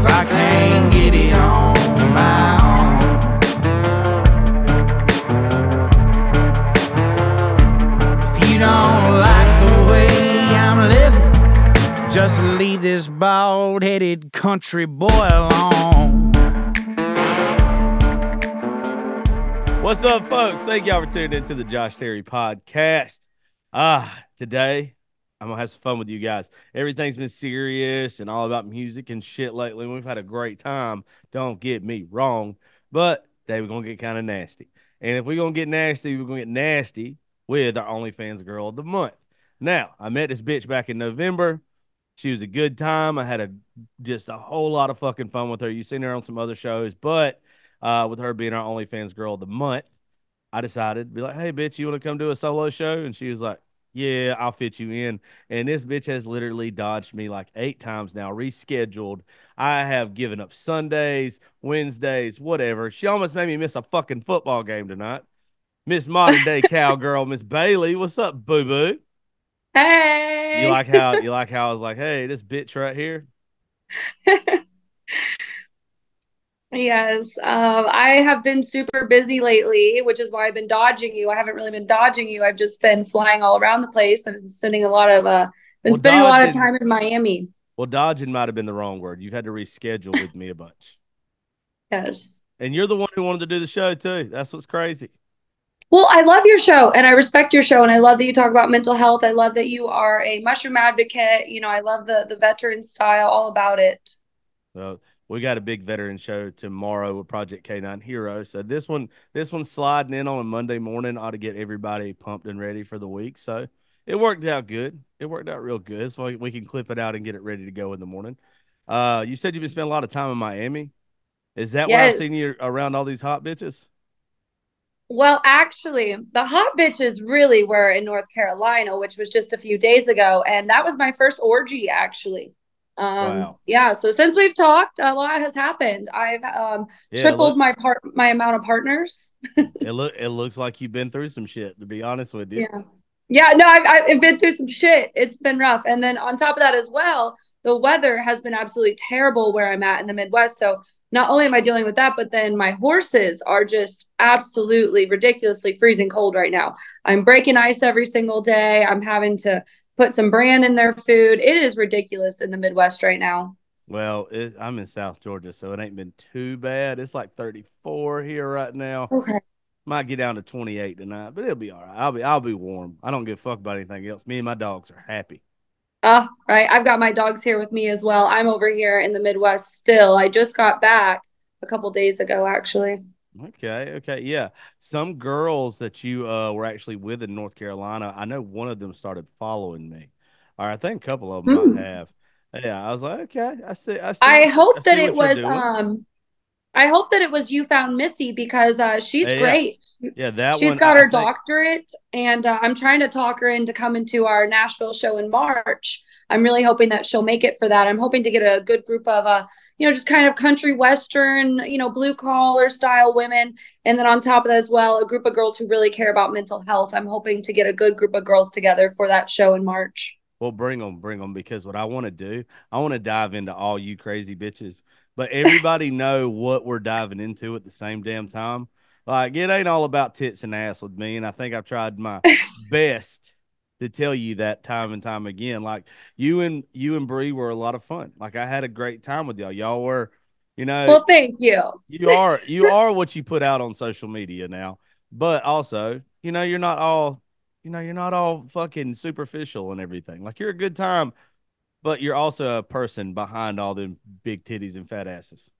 If I can't get it on my own. If you don't like the way I'm living, just leave this bald headed country boy alone. What's up, folks? Thank y'all for tuning into the Josh Terry podcast. Ah, today I'm gonna have some fun with you guys. Everything's been serious and all about music and shit lately. We've had a great time. Don't get me wrong, but today we're gonna get kind of nasty. And if we're gonna get nasty, we're gonna get nasty with our OnlyFans girl of the month. Now, I met this bitch back in November. She was a good time. I had a just a whole lot of fucking fun with her. You've seen her on some other shows, but uh, with her being our OnlyFans girl of the month, I decided to be like, hey, bitch, you want to come do a solo show? And she was like, yeah, I'll fit you in. And this bitch has literally dodged me like eight times now, rescheduled. I have given up Sundays, Wednesdays, whatever. She almost made me miss a fucking football game tonight. Miss modern day cowgirl, Miss Bailey. What's up, boo boo? Hey. You like how you like how I was like, hey, this bitch right here. Yes, um, I have been super busy lately, which is why I've been dodging you. I haven't really been dodging you. I've just been flying all around the place. I've been spending a lot of uh, been Well, spending a lot of time in Miami. Well, dodging might have been the wrong word. You've had to reschedule with me a bunch. Yes. And you're the one who wanted to do the show too. That's what's crazy. Well, I love your show and I respect your show and I love that you talk about mental health. I love that you are a mushroom advocate. You know, I love the the veteran style, all about it. So we got a big veteran show tomorrow with Project K9 Hero. So this one, this one's sliding in on a Monday morning. Ought to get everybody pumped and ready for the week. So it worked out good. It worked out real good. So we can clip it out and get it ready to go in the morning. Uh, you said you've been spending a lot of time in Miami. Is that why I've seen you around all these hot bitches? Well, actually, the hot bitches really were in North Carolina, which was just a few days ago, and that was my first orgy actually. Um, Wow. yeah, so since we've talked, a lot has happened. I've um Yeah, tripled look- my part my amount of partners. It look it looks like you've been through some shit. To be honest with you. Yeah. Yeah, no, I've, I've been through some shit. It's been rough. And then on top of that as well, the weather has been absolutely terrible where I'm at in the Midwest. So not only am I dealing with that, but then my horses are just absolutely ridiculously freezing cold right now. I'm breaking ice every single day. I'm having to put some bran in their food. It is ridiculous in the Midwest right now. Well, it, I'm in South Georgia, so it ain't been too bad. It's like 34 here right now. Okay. Might get down to 28 tonight, but it'll be all right. I'll be I'll be warm. I don't give a fuck about anything else. Me and my dogs are happy. Uh, right. I've got my dogs here with me as well. I'm over here in the Midwest still. I just got back a couple days ago, actually. Okay, okay, yeah. Some girls that you uh were actually with in North Carolina, I know one of them started following me. Or I think a couple of them Hmm. might have. Yeah, I was like, okay, I see. I see. I hope I see that it was doing. um I hope that it was you found Missy because uh she's yeah. great. yeah, that She's one. got I her think- doctorate and uh, I'm trying to talk her into coming to our Nashville show in March. I'm really hoping that she'll make it for that. I'm hoping to get a good group of uh you know just kind of country western, you know, blue collar style women and then on top of that as well, a group of girls who really care about mental health. I'm hoping to get a good group of girls together for that show in March. Well, bring them, bring them, because what I want to do, I want to dive into all you crazy bitches, but everybody know what we're diving into at the same damn time. Like it ain't all about tits and ass with me, and I think I've tried my best to tell you that time and time again. Like you and you and Bree were a lot of fun. Like I had a great time with y'all. Y'all were, you know, Well, thank you. you are you are what you put out on social media now but also you know you're not all you know you're not all fucking superficial and everything like you're a good time but you're also a person behind all them big titties and fat asses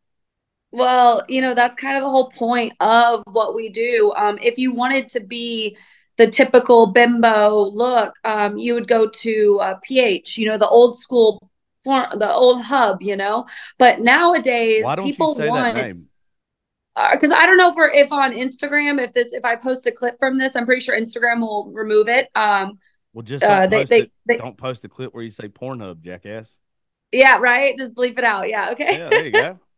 Well, you know, that's kind of the whole point of what we do. Um, if you wanted to be the typical bimbo look, um, you would go to uh, PH, you know, the old school for the old hub, you know. But nowadays, Why don't people you say want that name? because I don't know if we're if on Instagram if this if I post a clip from this, I'm pretty sure Instagram will remove it. Um, Well, just don't uh, they post they, it. they Don't post a clip where you say Pornhub, jackass. yeah right. Just bleep it out. Yeah, okay. Yeah, there you go.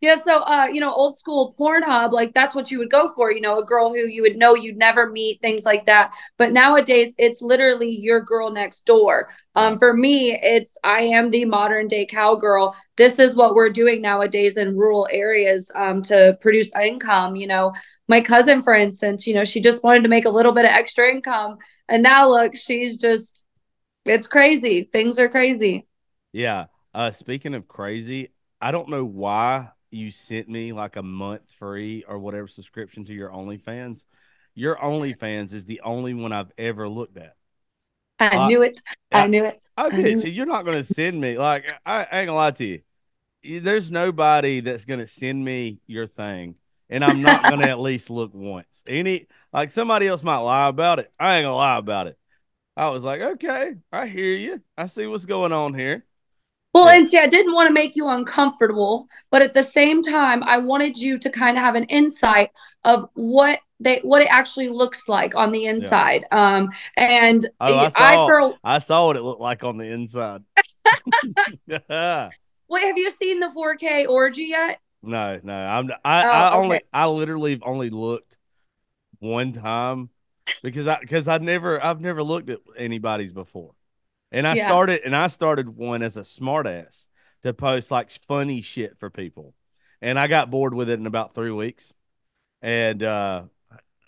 Yeah, so uh, you know, old school Pornhub, like that's what you would go for, you know, a girl who you would know you'd never meet, things like that. But nowadays it's literally your girl next door. Um, for me, it's I am the modern day cowgirl. This is what we're doing nowadays in rural areas um to produce income. You know, my cousin, for instance, you know, she just wanted to make a little bit of extra income. And now look, she's just it's crazy. Things are crazy. Yeah. Uh, speaking of crazy, I don't know why you sent me like a month free or whatever subscription to your OnlyFans. Your OnlyFans is the only one I've ever looked at. I Uh, knew it. yeah. I knew it. I I bet you you're not going to send me like I, I ain't gonna lie to you. You- There's nobody that's going to send me your thing, and I'm not going to at least look once. Any like somebody else might lie about it. I ain't gonna lie about it. I was like, okay, I hear you. I see what's going on here. Well, Yeah. and see, I didn't want to make you uncomfortable, but at the same time, I wanted you to kind of have an insight of what they what it actually looks like on the inside. Um, and Oh, I I, saw. for I saw what it looked like on the inside. wait, have you seen the 4K orgy yet? no, no. I'm. I, Oh, I okay. only. I literally only looked one time because I because I've never I've never looked at anybody's before, and I Yeah. started and I started one as a smartass to post like funny shit for people, and I got bored with it in about three weeks, and uh,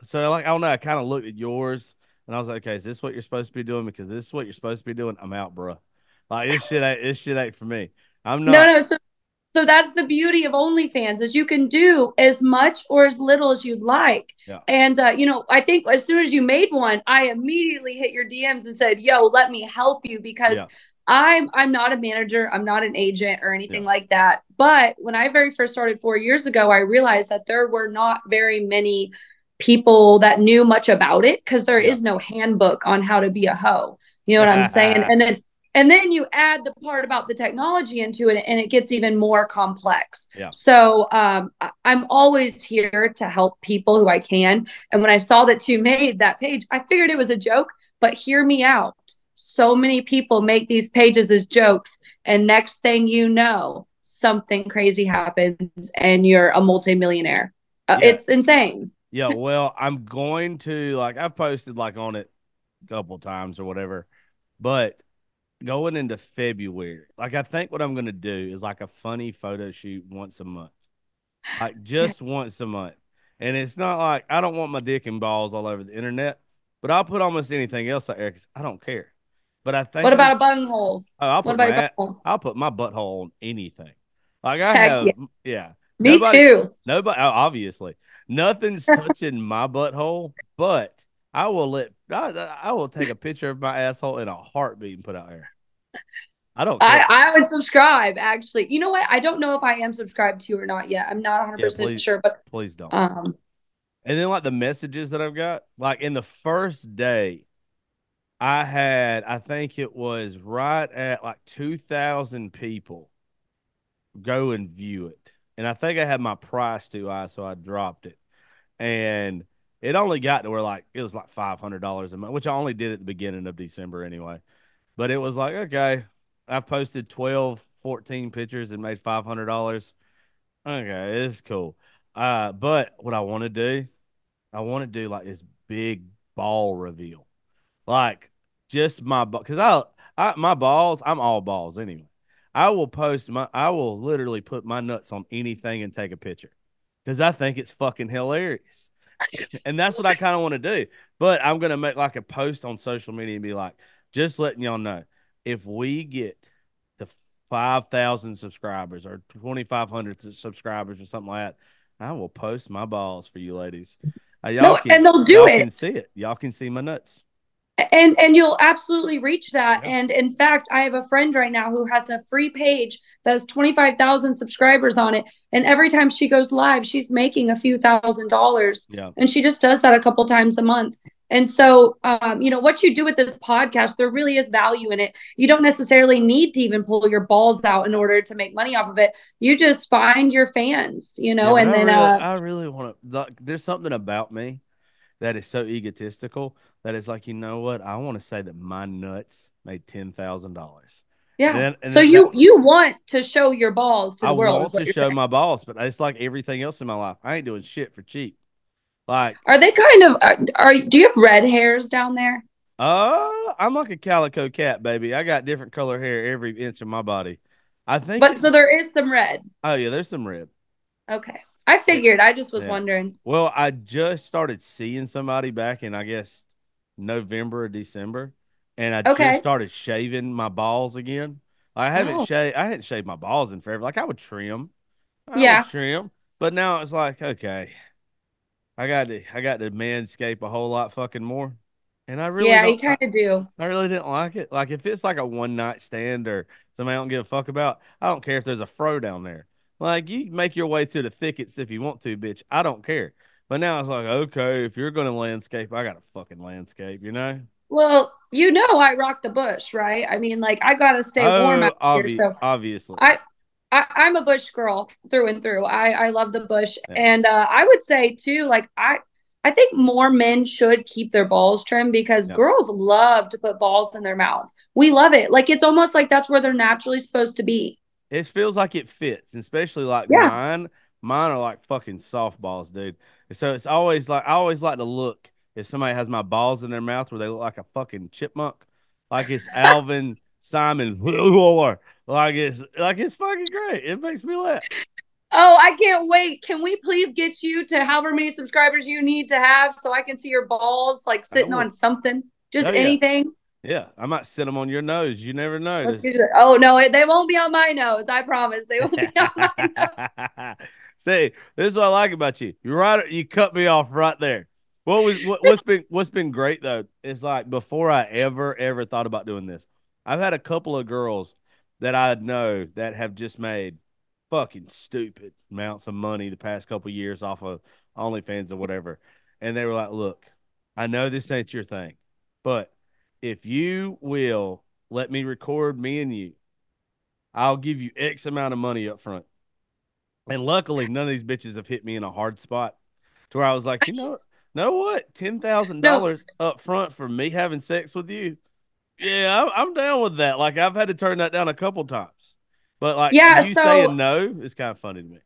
so like I don't know. I kind of looked at yours. And I was like, okay, is this what you're supposed to be doing? Because this is what you're supposed to be doing. I'm out, bro. Like this shit ain't this shit ain't for me. I'm not. No, no. So, so that's the beauty of OnlyFans is you can do as much or as little as you'd like. Yeah. And uh, you know, I think as soon as you made one, I immediately hit your DMs and said, "Yo, let me help you," because Yeah. I'm I'm not a manager, I'm not an agent or anything Yeah. like that. But when I very first started four years ago, I realized that there were not very many people that knew much about it because there is no handbook on how to be a hoe. You know what I'm saying? And then and then you add the part about the technology into it and it gets even more complex. Yeah. so um, i'm always here to help people who i can. And when i saw that you made that page i figured it was a joke but hear me out. So many people make these pages as jokes and next thing you know something crazy happens and you're a multimillionaire. Uh, Yeah. it's insane. Yeah, well, I'm going to like I've posted like on it a couple times or whatever, but going into February, like I think what I'm gonna do is like a funny photo shoot once a month, like just once a month, and it's not like I don't want my dick and balls all over the internet, but I'll put almost anything else out there because I don't care. But I think what I'm- about a buttonhole oh, I'll what put about my butthole I'll put my butthole on anything. Like I Heck have, yeah. yeah. me Nobody- too Nobody, obviously, nothing's touching my butthole, but I will let I, I will take a picture of my asshole in a heartbeat and put out there. I don't. I, I would subscribe actually. You know what? I don't know if I am subscribed to you or not yet. I'm not 100% Yeah, please. sure, but Please don't. um and then like the messages that I've got, like in the first day, I had I think it was right at like two thousand people go and view it, and I think I had my price too high, so I dropped it, and it only got to where like it was like five hundred dollars a month, which I only did at the beginning of December anyway. But it was like, okay, I've posted 12, 14 pictures and made five hundred dollars. Okay, it's cool. Uh, but what I want to do, I want to do like this big ball reveal, like just my because I, I my balls, I'm all balls anyway. I will post my, I will literally put my nuts on anything and take a picture because I think it's fucking hilarious. And that's what I kind of want to do. But I'm gonna make like a post on social media and be like, just letting y'all know if we get to five thousand subscribers or twenty five hundred subscribers or something like that, I will post my balls for you ladies. Uh, y'all no, can, and they'll do y'all it. can see it. Y'all can see my nuts. And and you'll absolutely reach that Yeah. and in fact i have a friend right now who has a free page that has 25000 subscribers on it and every time she goes live she's making a few thousand dollars Yeah. and she just does that a couple times a month And so, um, you know, what you do with this podcast, there really is value in it. You don't necessarily need to even pull your balls out in order to make money off of it. You just find your fans, you know, Yeah, and but then, really, uh, I really want to. There's something about me that is so egotistical that it's like, you know what? I want to say that my nuts made ten thousand dollars. yeah. then- and so you that- you want to show your balls to the I world. I want to show saying. my balls, but it's like everything else in my life. I ain't doing shit for cheap. Like, Are they kind of are, are do you have red hairs down there? uh, I'm like a calico cat, baby. I got different color hair every inch of my body. I think. But so there is some red. oh yeah, there's some red. Okay. I figured. I just was Yeah. wondering. Well, I just started seeing somebody back in, I guess, November or December, and I Okay. just started shaving my balls again. I haven't Oh. shaved. I hadn't shaved my balls in forever. Like I would trim, I would Yeah. trim, but now it's like okay, I got to, I got to manscape a whole lot fucking more, and I really, yeah, you kind of do. I really didn't like it. Like if it's like a one night stand or somebody I don't give a fuck about, I don't care if there's a fro down there. Like you make your way through the thickets if you want to, bitch. I don't care. But now it's like, okay, if you're gonna landscape, I got a fucking landscape, you know? Well, you know I rock the bush, right? I mean, like I gotta stay warm out Oh, obvi- here. So obviously. I, I I'm a bush girl through and through. I I love the bush, Yeah. and uh, I would say too, like I I think more men should keep their balls trimmed because Yeah. girls love to put balls in their mouths. We love it. Like it's almost like that's where they're naturally supposed to be. it feels like it fits, especially like Yeah. mine. Mine are like fucking softballs, dude. So it's always like I always like to look if somebody has my balls in their mouth where they look like a fucking chipmunk, like it's Alvin Simon, like it's like it's fucking great. It makes me laugh. Oh, I can't wait. Can we please get you to however many subscribers you need to have so I can see your balls like sitting on something? Just Oh, yeah. anything? Yeah, I might sit them on your nose. You never know. Let's This- do that. Oh no, they won't be on my nose. I promise. They won't be on my nose. See, this is what I like about you. You right. You cut me off right there. What was what, what's been what's been great though is like before I ever ever thought about doing this, I've had a couple of girls that I know that have just made fucking stupid amounts of money the past couple years off of OnlyFans or whatever, and they were like, "Look, I know this ain't your thing, but if you will let me record me and you, I'll give you X amount of money up front." And luckily, none of these bitches have hit me in a hard spot to where I was like, you know, know what? Ten thousand dollars up front for me having sex with you. Yeah, I'm, I'm down with that. Like I've had to turn that down a couple times, but like Yeah, you so- saying no is kind of funny to me.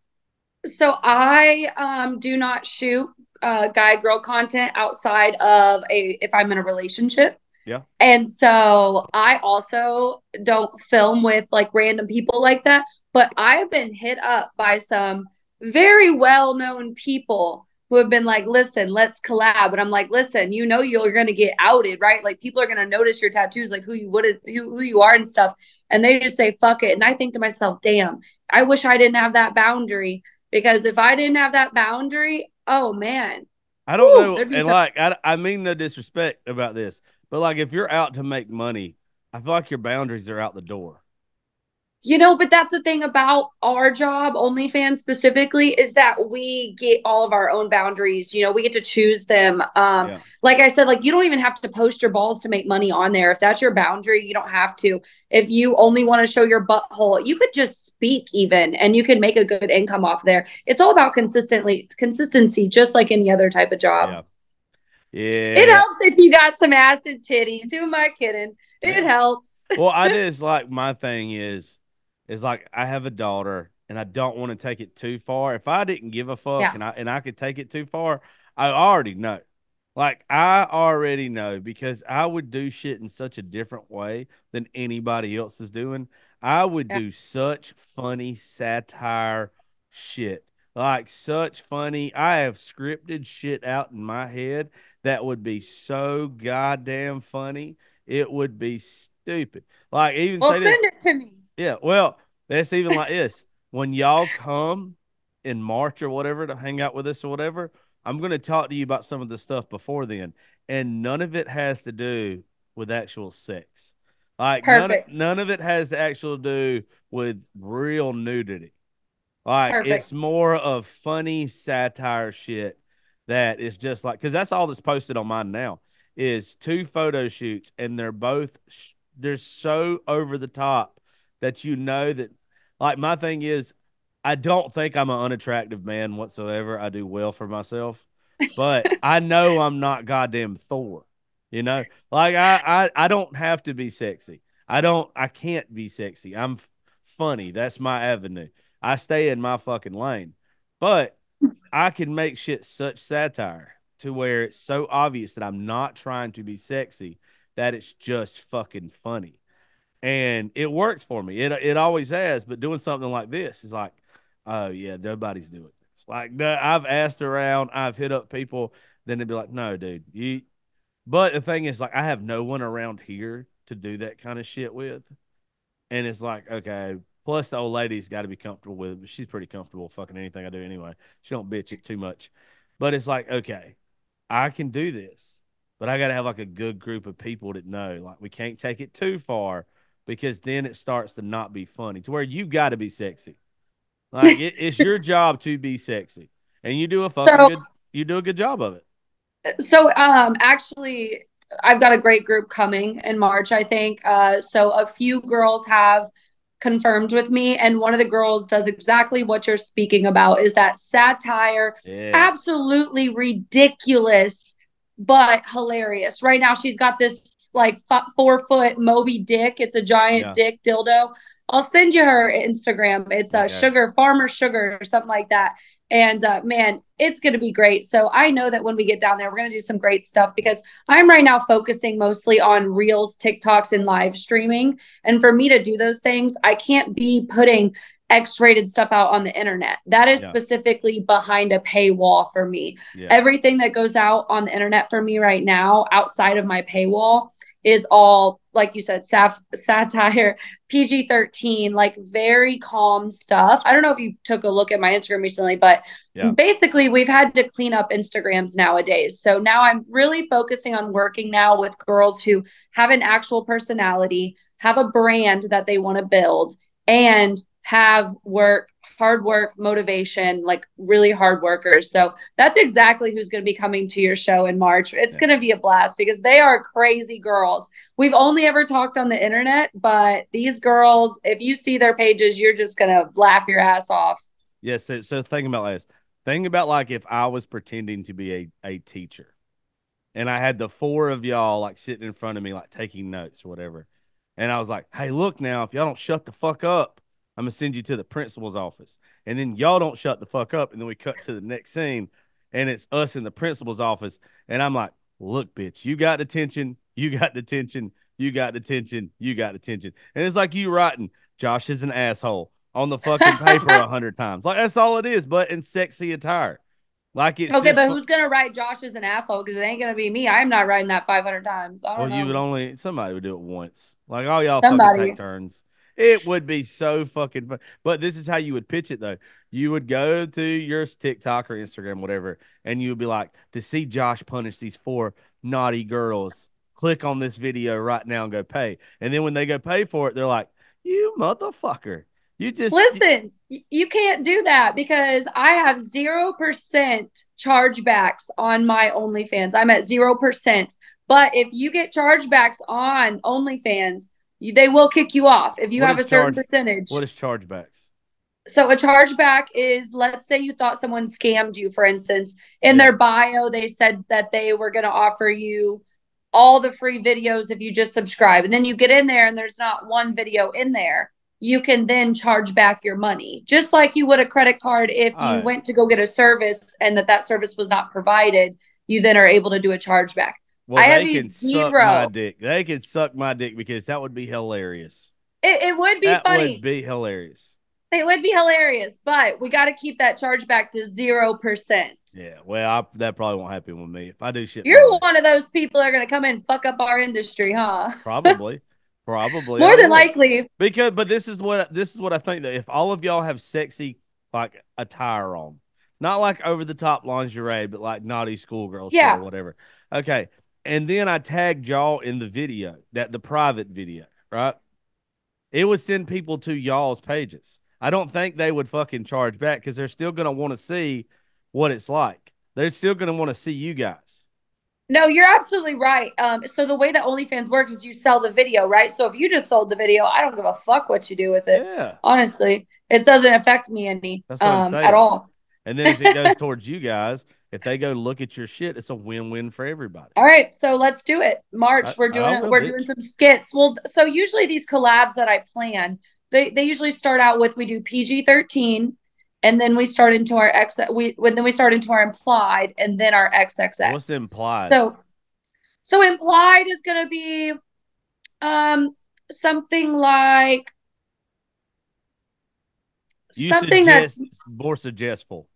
So I um do not shoot uh guy girl content outside of a if I'm in a relationship. Yeah. And so I also don't film with like random people like that, but I've been hit up by some very well-known people who have been like, "Listen, let's collab." And I'm like, "Listen, you know you're going to get outed, right? Like people are going to notice your tattoos, like who you would who, who you are and stuff." And they just say, "Fuck it." And I think to myself, "Damn, I wish I didn't have that boundary because if I didn't have that boundary, oh man, I don't Ooh, know, and some- like I, I mean no disrespect about this, but like if you're out to make money, I feel like your boundaries are out the door. You know, but that's the thing about our job, OnlyFans specifically, is that we get all of our own boundaries. You know, we get to choose them. Um, Yeah. like I said, like you don't even have to post your balls to make money on there. If that's your boundary, you don't have to. If you only want to show your butthole, you could just speak even and you could make a good income off there. It's all about consistently consistency, just like any other type of job. Yeah. Yeah. It helps if you got some acid titties. Who am I kidding? It Yeah. helps. well, I just like my thing is, is like I have a daughter and I don't want to take it too far. If I didn't give a fuck Yeah. and I and I could take it too far, I already know. Like I already know because I would do shit in such a different way than anybody else is doing. I would Yeah. do such funny satire shit. Like such funny. I have scripted shit out in my head that would be so goddamn funny. It would be stupid. Like even Well, send this. it to me. Yeah, well, that's even like this. When y'all come in March or whatever to hang out with us or whatever, I'm going to talk to you about some of the stuff before then, and none of it has to do with actual sex. Like none of, none of it has to actually do with real nudity. Like Perfect. it's more of funny satire shit that is just like because that's all that's posted on mine now. is two photo shoots, and they're both they're so over the top that you know that. Like my thing is, I don't think I'm an unattractive man whatsoever. I do well for myself, but I know I'm not goddamn Thor. You know, like I, I, I don't have to be sexy. I don't. I can't be sexy. I'm f- funny. That's my avenue. I stay in my fucking lane, but I can make shit such satire to where it's so obvious that I'm not trying to be sexy that it's just fucking funny. And it works for me. It it always has, but doing something like this is like, oh yeah, nobody's doing this. Like no, I've asked around, I've hit up people, then they'd be like, no, dude, you but the thing is, like, I have no one around here to do that kind of shit with. And it's like, okay, plus the old lady's got to be comfortable with it, but she's pretty comfortable fucking anything I do anyway. She don't bitch it too much. But it's like, okay, I can do this, but I got to have like a good group of people that know, like, we can't take it too far because then it starts to not be funny to where you got to be sexy. Like, it, it's your job to be sexy, and you do a fucking So- good, you do a good job of it. so um actually i've got a great group coming in march i think uh so a few girls have confirmed with me and one of the girls does exactly what you're speaking about is that satire Yeah. absolutely ridiculous but hilarious right now she's got this like f- four foot moby dick it's a giant Yeah. dick dildo i'll send you her instagram it's a Okay. sugar farmer sugar or something like that and uh, man it's going to be great so i know that when we get down there we're going to do some great stuff because i'm right now focusing mostly on reels tiktoks and live streaming and for me to do those things i can't be putting x-rated stuff out on the internet that is Yeah. specifically behind a paywall for me Yeah. everything that goes out on the internet for me right now outside of my paywall is all like you said saf- satire pg-13 like very calm stuff i don't know if you took a look at my instagram recently but Yeah. basically we've had to clean up instagrams nowadays so now i'm really focusing on working now with girls who have an actual personality have a brand that they want to build and have work hard work motivation like really hard workers so that's exactly who's going to be coming to your show in March. It's Yeah. going to be a blast because they are crazy girls. We've only ever talked on the internet, but these girls, if you see their pages, you're just going to laugh your ass off. Yes. so, so think about this. Think about like if I was pretending to be a, a teacher and I had the four of y'all like sitting in front of me, like taking notes or whatever. And I was like, hey, look now, if y'all don't shut the fuck up, I'm going to send you to the principal's office. And then y'all don't shut the fuck up. And then we cut to the next scene and it's us in the principal's office. And I'm like, look, bitch, you got detention. You got detention. You got detention. You got detention. And it's like you writing, Josh is an asshole on the fucking paper a hundred times. Like that's all it is, but in sexy attire. Like it's okay, but fu- who's going to write Josh is an asshole? Because it ain't going to be me. I'm not writing that 500 times. I don't well, know. you would only somebody would do it once. Like all y'all fucking Somebody. take turns. It would be so fucking fun. But this is how you would pitch it though. You would go to your TikTok or Instagram, whatever, and you would be like, to see Josh punish these four naughty girls, click on this video right now and go pay. And then when they go pay for it, they're like, You motherfucker. You just Listen, y- you can't do that because I have 0% chargebacks on my OnlyFans. I'm at 0%. But if you get chargebacks on OnlyFans, you, they will kick you off if you What have a certain charge- percentage. What is chargebacks? so a chargeback is let's say you thought someone scammed you, for instance, in Yeah. their bio, they said that they were going to offer you all the free videos if you just subscribe. And then you get in there and there's not one video in there. You can then charge back your money, just like you would a credit card if you went to go get a service and that that service was not provided. You then are able to do a chargeback. Well, I have they can these suck my zero. dick. They can suck my dick because that would be hilarious. It, it would be that funny. would be hilarious. it would be hilarious, but we got to keep that charge back to zero percent. Yeah. Well, I, that probably won't happen with me if I do shit. You're one of those people that are going to come and fuck up our industry, huh? Probably. Probably. More I than will. likely. Because, but this is what this is what I think that if all of y'all have sexy like attire on, not like over the top lingerie, but like naughty schoolgirl Yeah. or whatever. Okay, and then I tagged y'all in the video that the private video, right? It would send people to y'all's pages. I don't think they would fucking charge back because they're still gonna want to see what it's like. They're still gonna want to see you guys. No, you're absolutely right. Um, so the way that OnlyFans works is you sell the video, right? So if you just sold the video, I don't give a fuck what you do with it. Yeah. Honestly, it doesn't affect me any That's what I'm um, at all. And then if it goes towards you guys, if they go look at your shit, it's a win-win for everybody. All right, so let's do it. March, I- we're doing will, we're bitch. doing some skits. Well, so usually these collabs that I plan, they they usually start out with we do PG thirteen, and then we start into our X we when then we start into our implied, and then our XXX. What's implied? So, so implied is going to be, um, something like you something that's more suggestful.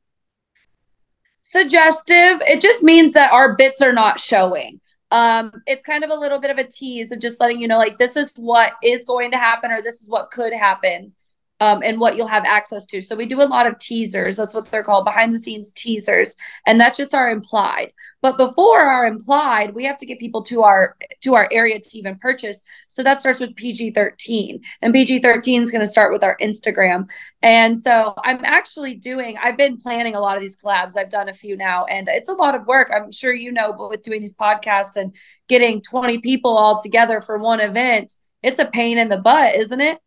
Suggestive. It just means that our bits are not showing. Um, it's kind of a little bit of a tease of just letting you know, like this is what is going to happen, or this is what could happen, um, and what you'll have access to. So we do a lot of teasers. That's what they're called, behind the scenes teasers, and that's just our implied. But before our implied, we have to get people to our to our area to even purchase. So that starts with PG thirteen, and PG thirteen is going to start with our Instagram. And so I'm actually doing, I've been planning a lot of these collabs. I've done a few now, and it's a lot of work. I'm sure you know, but with doing these podcasts and getting 20 people all together for one event, it's a pain in the butt, isn't it?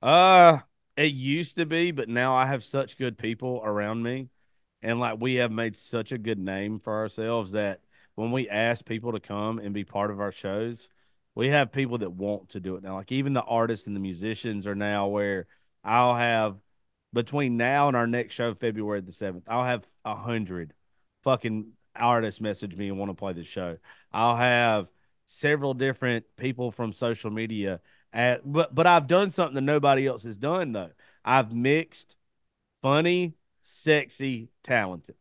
Uh, it used to be, but now I have such good people around me, and like we have made such a good name for ourselves that when we ask people to come and be part of our shows, we have people that want to do it now. Like even the artists and the musicians are now where I'll have between now and our next show, February the seventh, I'll have a hundred fucking artists message me and want to play the show. I'll have several different people from social media at, but but I've done something that nobody else has done though. I've mixed funny, sexy, talented.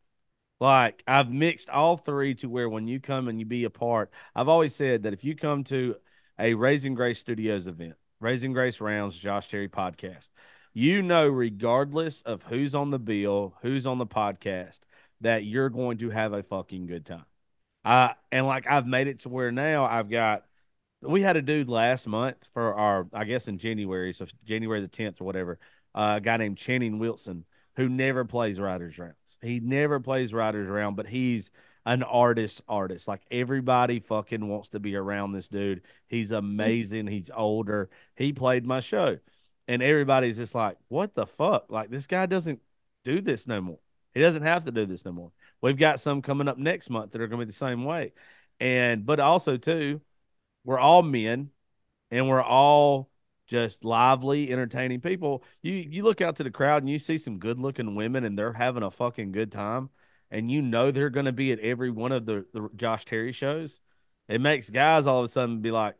Like I've mixed all three to where when you come and you be a part, I've always said that if you come to a Raising Grace Studios event, Raising Grace Rounds, Josh Terry podcast, you know, regardless of who's on the bill, who's on the podcast, that you're going to have a fucking good time. Uh, and like I've made it to where now I've got we had a dude last month for our I guess in January, so January the 10th or whatever, uh, a guy named Channing Wilson who never plays Writers Rounds. He never plays Writers Round, but he's an artist artist. Like everybody fucking wants to be around this dude. He's amazing. He's older. He played my show. And everybody's just like, what the fuck? Like this guy doesn't do this no more. He doesn't have to do this no more. We've got some coming up next month that are going to be the same way. And but also too, we're all men and we're all just lively, entertaining people. You you look out to the crowd and you see some good looking women and they're having a fucking good time, and you know they're going to be at every one of the, the Josh Terry shows. It makes guys all of a sudden be like,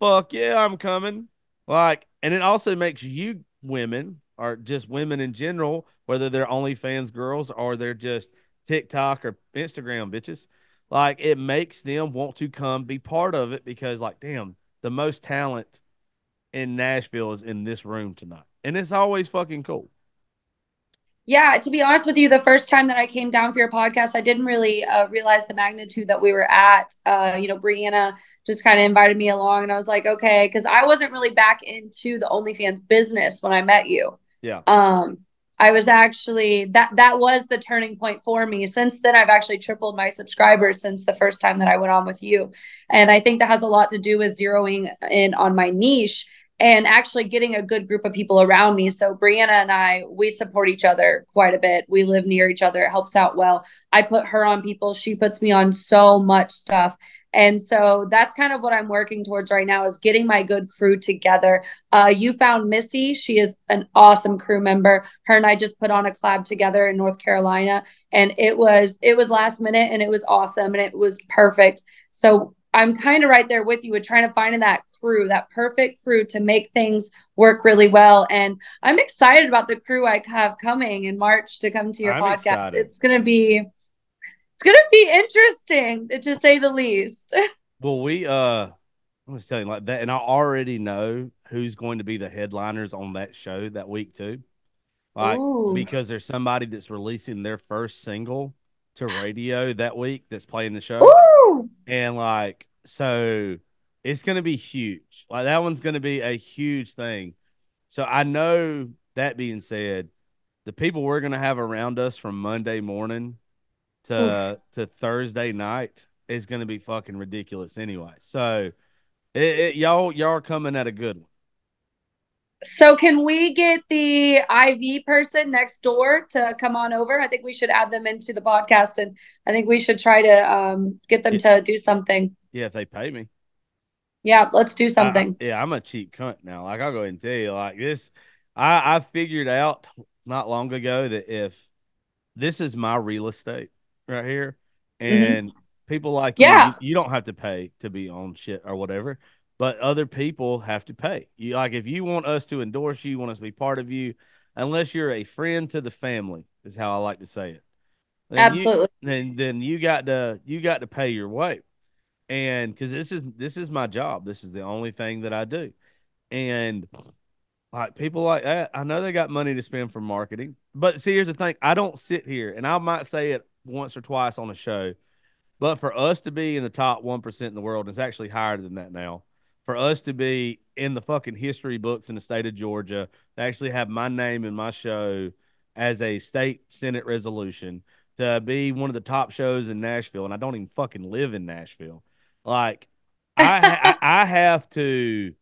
"Fuck yeah, I'm coming!" Like, and it also makes you women or just women in general, whether they're OnlyFans girls or they're just TikTok or Instagram bitches, like it makes them want to come be part of it because, like, damn, the most talent in Nashville is in this room tonight. And it's always fucking cool. Yeah, to be honest with you, the first time that I came down for your podcast, I didn't really uh, realize the magnitude that we were at. Uh, you know, Brianna just kind of invited me along, and I was like, okay, because I wasn't really back into the OnlyFans business when I met you. Yeah. Um, I was actually that that was the turning point for me. Since then, I've actually tripled my subscribers since the first time that I went on with you, and I think that has a lot to do with zeroing in on my niche and actually getting a good group of people around me. So Brianna and I, we support each other quite a bit. We live near each other. It helps out well. I put her on people. She puts me on so much stuff. And so that's kind of what I'm working towards right now is getting my good crew together. Uh, you found Missy. She is an awesome crew member. Her and I just put on a collab together in North Carolina and it was, it was last minute and it was awesome and it was perfect. So I'm kind of right there with you with trying to find that crew, that perfect crew to make things work really well. And I'm excited about the crew I have coming in March to come to your I'm podcast. excited. It's gonna be it's gonna be interesting to say the least. Well, we uh I was telling you like that, and I already know who's going to be the headliners on that show that week too. Like Ooh. because there's somebody that's releasing their first single to radio that week that's playing the show. Ooh. And like, so it's going to be huge. Like, that one's going to be a huge thing. So I know that being said, the people we're going to have around us from Monday morning to to Thursday night is going to be fucking ridiculous anyway. So it, it, y'all y'all are coming at a good one. So can we get the IV person next door to come on over? I think we should add them into the podcast, and I think we should try to um, get them to do something. Yeah, if they pay me. Yeah, let's do something. I, yeah, I'm a cheap cunt now. Like I'll go ahead and tell you, like this, I I figured out not long ago that if this is my real estate right here, Mm-hmm. and people like Yeah. you, you don't have to pay to be on shit or whatever, but other people have to pay. You like if you want us to endorse you, want us to be part of you, unless you're a friend to the family, is how I like to say it. Then you- Absolutely. then then you got to you got to pay your way and because this is this is my job this is the only thing that i do and like people like that i know they got money to spend for marketing but see here's the thing i don't sit here and i might say it once or twice on a show but for us to be in the top 1% in the world it's actually higher than that now for us to be in the fucking history books in the state of georgia to actually have my name in my show as a state senate resolution to be one of the top shows in Nashville, and I don't even fucking live in Nashville. Like, I I, I have to,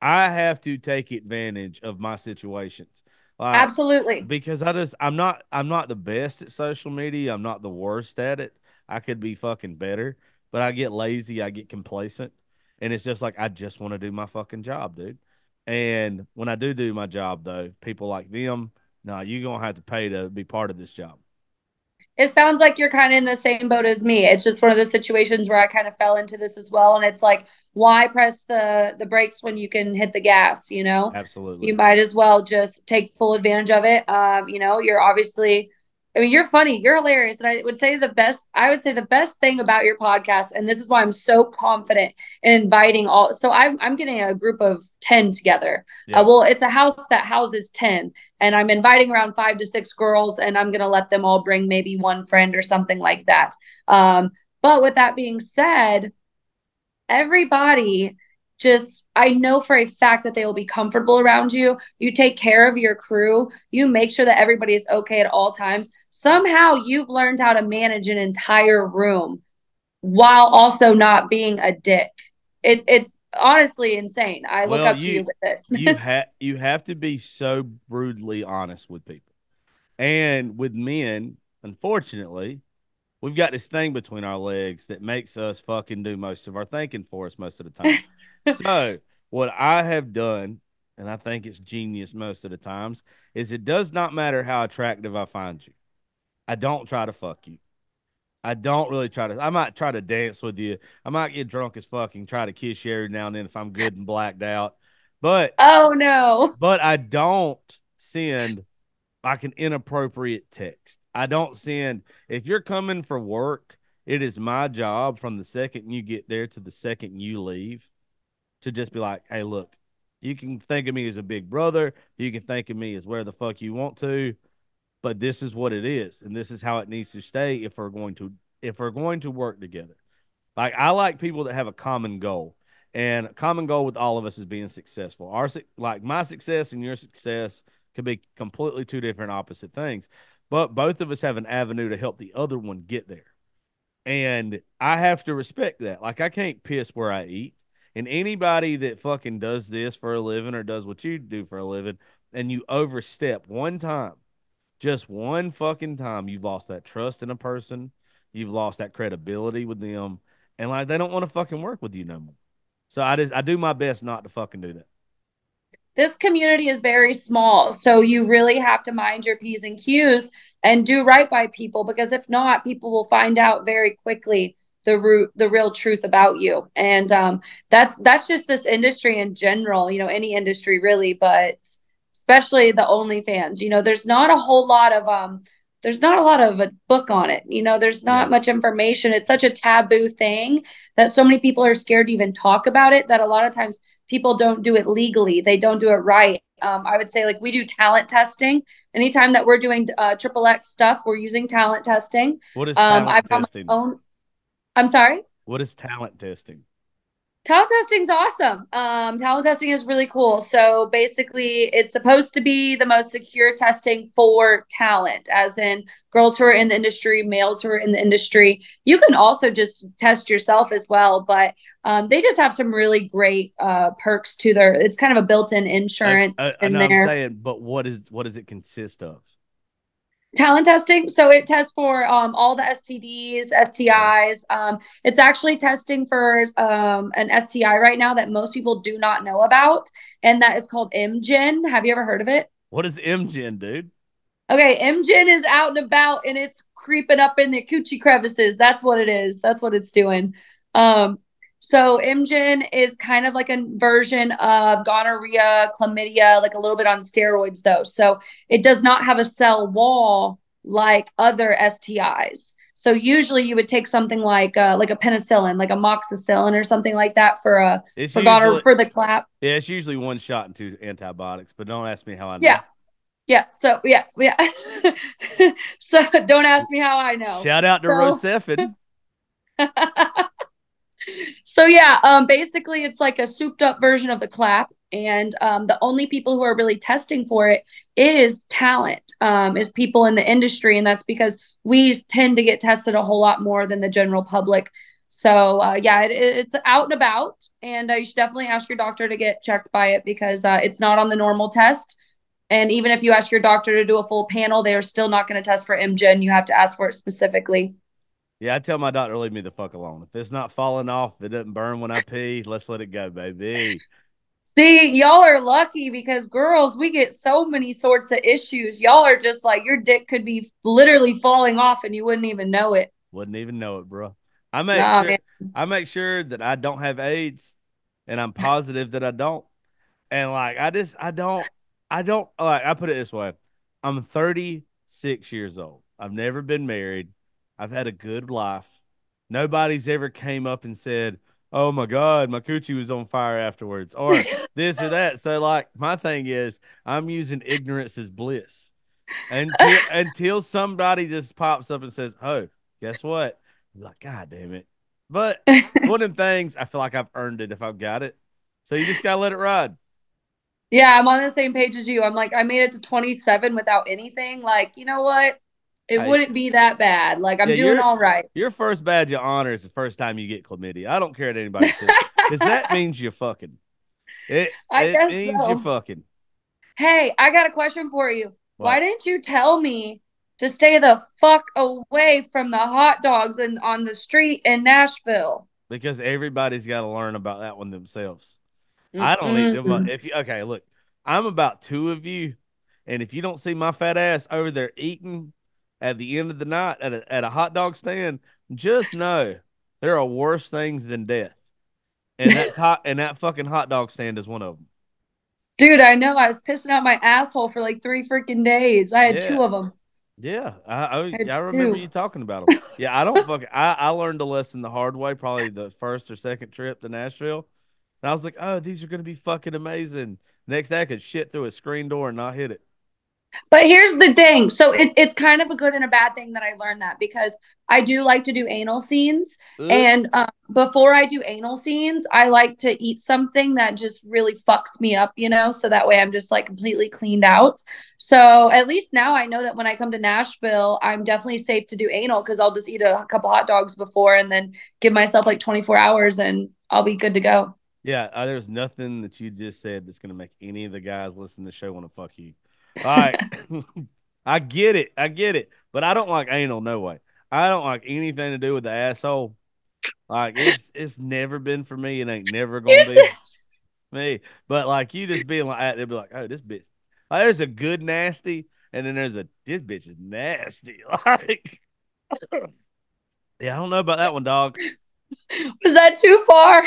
I have to take advantage of my situations. Like, Absolutely. because I just I'm not I'm not the best at social media. I'm not the worst at it. I could be fucking better, but I get lazy. I get complacent, and it's just like I just want to do my fucking job, dude. And when I do do my job, though, people like them, no, you're gonna have to pay to be part of this job. It sounds like you're kind of in the same boat as me. It's just one of those situations where I kind of fell into this as well. And it's like, why press the the brakes when you can hit the gas, you know? Absolutely. you might as well just take full advantage of it. Um, you know, you're obviously, I mean, you're funny, you're hilarious. And I would say the best, I would say the best thing about your podcast, and this is why I'm so confident in inviting all. So I'm, I'm getting a group of 10 together. Yeah. Uh, well, it's a house that houses 10, and I'm inviting around five to six girls, and I'm going to let them all bring maybe one friend or something like that. Um, but with that being said, everybody just I know for a fact that they will be comfortable around you. You take care of your crew. You make sure that everybody is okay at all times. Somehow you've learned how to manage an entire room while also not being a dick. It, it's honestly insane. I look Well, up to you- you with it. you have you have to be so brutally honest with people, and with men, unfortunately, we've got this thing between our legs that makes us fucking do most of our thinking for us most of the time. so what I have done, and I think it's genius most of the times, is it does not matter how attractive I find you. I don't try to fuck you. I don't really try to. I might try to dance with you. I might get drunk as fucking, try to kiss you every now and then if I'm good and blacked out. But oh no. but I don't send like an inappropriate text. I don't send if you're coming for work, it is my job from the second you get there to the second you leave to just be like, hey, look, you can think of me as a big brother, you can think of me as where the fuck you want to, but this is what it is, and this is how it needs to stay if we're going to if we're going to work together. Like I like people that have a common goal. And a common goal with all of us is being successful. Our like my success and your success could be completely two different opposite things, but both of us have an avenue to help the other one get there. And I have to respect that. Like I can't piss where I eat. And anybody that fucking does this for a living or does what you do for a living and you overstep one time, just one fucking time, you've lost that trust in a person. You've lost that credibility with them. And like they don't want to fucking work with you no more. So I just I do my best not to fucking do that. this community is very small so you really have to mind your p's and q's and do right by people because if not people will find out very quickly the root the real truth about you and um, that's that's just this industry in general you know any industry really but especially the onlyfans. You know there's not a whole lot of um there's not a lot of a book on it. You know there's not much information. It's such a taboo thing that so many people are scared to even talk about it that a lot of times people don't do it legally. They don't do it right. Um, i would say like we do talent testing. Anytime that we're doing uh, triple x stuff we're using talent testing. What is um, talent i've testing? own i'm sorry? What is talent testing? Talent testing's awesome. Um, talent testing is really cool. So basically, it's supposed to be the most secure testing for talent, as in girls who are in the industry, males who are in the industry. You can also just test yourself as well, but um, they just have some really great uh, perks to their. It's kind of a built-in insurance I, I, in know there. I'm saying, but what is what does it consist of? Talent testing so it tests for um, all the stds stis um, it's actually testing for um, an sti right now that most people do not know about and that is called mgen have you ever heard of it? What is MGen, dude? okay mgen is out and about and it's creeping up in the coochie crevices. That's what it is. That's what it's doing. Um, so mgen is kind of like a version of gonorrhea chlamydia like a little bit on steroids though so it does not have a cell wall like other stis so usually you would take something like uh, like a penicillin like amoxicillin or something like that for a It's for gonorrhea usually, for the clap yeah, it's usually one shot and two antibiotics. But don't ask me how I know. Yeah. yeah so yeah yeah so don't ask me how i know Shout out to So- Rocephin. so yeah, um, basically it's like a souped up version of the clap, and um, the only people who are really testing for it is talent, um, is people in the industry, and that's because we tend to get tested a whole lot more than the general public. So uh, yeah, it, it's out and about, and uh, you should definitely ask your doctor to get checked by it because uh, it's not on the normal test. And even if you ask your doctor to do a full panel, they are still not going to test for MGen. You have to ask for it specifically. Yeah, I tell my doctor leave me the fuck alone. If it's not falling off, if it doesn't burn when I pee, let's let it go, baby. See, y'all are lucky because girls, we get so many sorts of issues. Y'all are just like your dick could be literally falling off and you wouldn't even know it. Wouldn't even know it, bro. I make Nah, sure man. I make sure that I don't have AIDS, and I'm positive that I don't. And like I just I don't I don't like I put it this way. I'm 36 years old. I've never been married. I've had a good life. Nobody's ever came up and said, "Oh my God, my coochie was on fire afterwards," or this or that. So like my thing is, I'm using ignorance as bliss until until somebody just pops up and says, "Oh, guess what?" I'm like, God damn it! But one of them things, I feel like I've earned it if I've got it. So you just gotta let it ride. Yeah, I'm on the same page as you. I'm like, I made it to 27 without anything. Like, you know what? It Hey. wouldn't be that bad. Like, I'm Yeah, doing all right. Your first badge of honor is the first time you get chlamydia. I don't care what anybody says, because that means you're fucking. It, I it guess means so. you're fucking. Hey, I got a question for you. Why didn't you tell me to stay the fuck away from the hot dogs and on the street in Nashville? Because everybody's got to learn about that one themselves. I don't need them. Uh, mm-mm. If you okay, look, I'm about two of you, and if you don't see my fat ass over there eating at the end of the night at a at a hot dog stand, just know there are worse things than death. And that hot and that fucking hot dog stand is one of them. Dude, I know. I was pissing out my asshole for like three freaking days. I had Yeah. two of them. Yeah, I I, had I remember you talking about them. Yeah, I don't fucking. I I learned a lesson the hard way, probably the first or second trip to Nashville, and I was like, oh, these are gonna be fucking amazing. Next day, I could shit through a screen door and not hit it. But here's the thing. So it, it's kind of a good and a bad thing that I learned that because I do like to do anal scenes. Ugh. And um, before I do anal scenes, I like to eat something that just really fucks me up, you know, so that way I'm just like completely cleaned out. So at least now I know that when I come to Nashville, I'm definitely safe to do anal because I'll just eat a couple hot dogs before and then give myself like 24 hours and I'll be good to go. Yeah, uh, there's nothing that you just said that's gonna make any of the guys listening to the show want to fuck you. All right, I get it, I get it, but I don't like anal. No way. I don't like anything to do with the asshole. Like it's it's never been for me. It ain't never gonna be me. But like you just being like they'd be like, oh, this bitch. Like, there's a good nasty, and then there's a this bitch is nasty. Like, yeah, I don't know about that one, dog. Was that too far?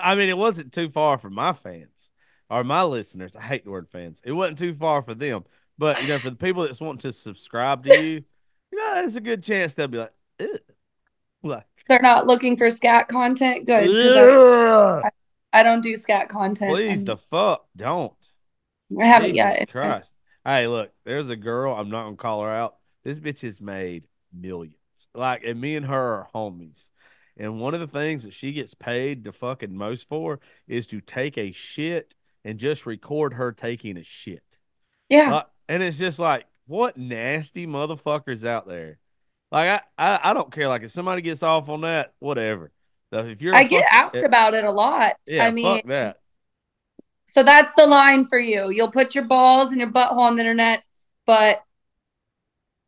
I mean, it wasn't too far for my fans or my listeners. I hate the word fans. It wasn't too far for them. But, you know, for the people that's wanting to subscribe to you, you know, there's a good chance they'll be like, Ugh. like, They're not looking for scat content. Good. I, I don't do scat content. please, the fuck, don't. I haven't Jesus yet. Christ. Hey, look, there's a girl. I'm not gonna call her out. This bitch has made millions. Like, and me and her are homies. And one of the things that she gets paid the fucking most for is to take a shit and just record her taking a shit. Yeah. Like, and it's just like, what nasty motherfuckers out there? Like I, I, I don't care. Like if somebody gets off on that, whatever. So if you're, I get asked eh, about it a lot. Yeah, I mean, fuck that. so that's the line for you. You'll put your balls and your butthole on the internet, but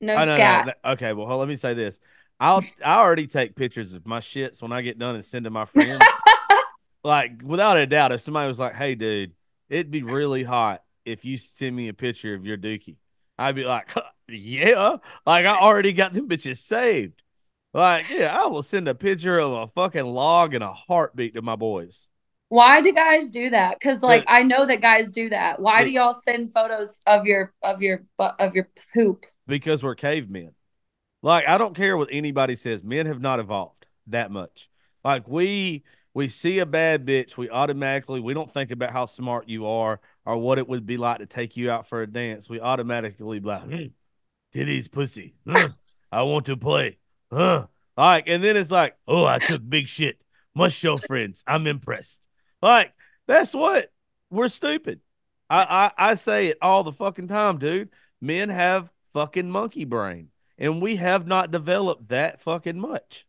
no know, scat. no, no. Okay, well, let me say this. I'll I already take pictures of my shits when I get done and send to my friends. like without a doubt, if somebody was like, "Hey, dude, it'd be really hot if you send me a picture of your dookie," I'd be like, "Yeah," like I already got them bitches saved. Like, yeah, I will send a picture of a fucking log and a heartbeat to my boys Why do guys do that? Because like But- I know that guys do that. Why But- do y'all send photos of your of your of your poop? because we're cavemen. Like I don't care what anybody says. Men have not evolved that much. Like we we see a bad bitch, we automatically we don't think about how smart you are or what it would be like to take you out for a dance. We automatically like, hmm, titties, pussy. Huh, I want to play. Huh. Like, and then it's like, oh, I took big shit. Must show friends. I'm impressed. Like, that's what we're stupid. I, I I say it all the fucking time, dude. Men have fucking monkey brain, and we have not developed that fucking much.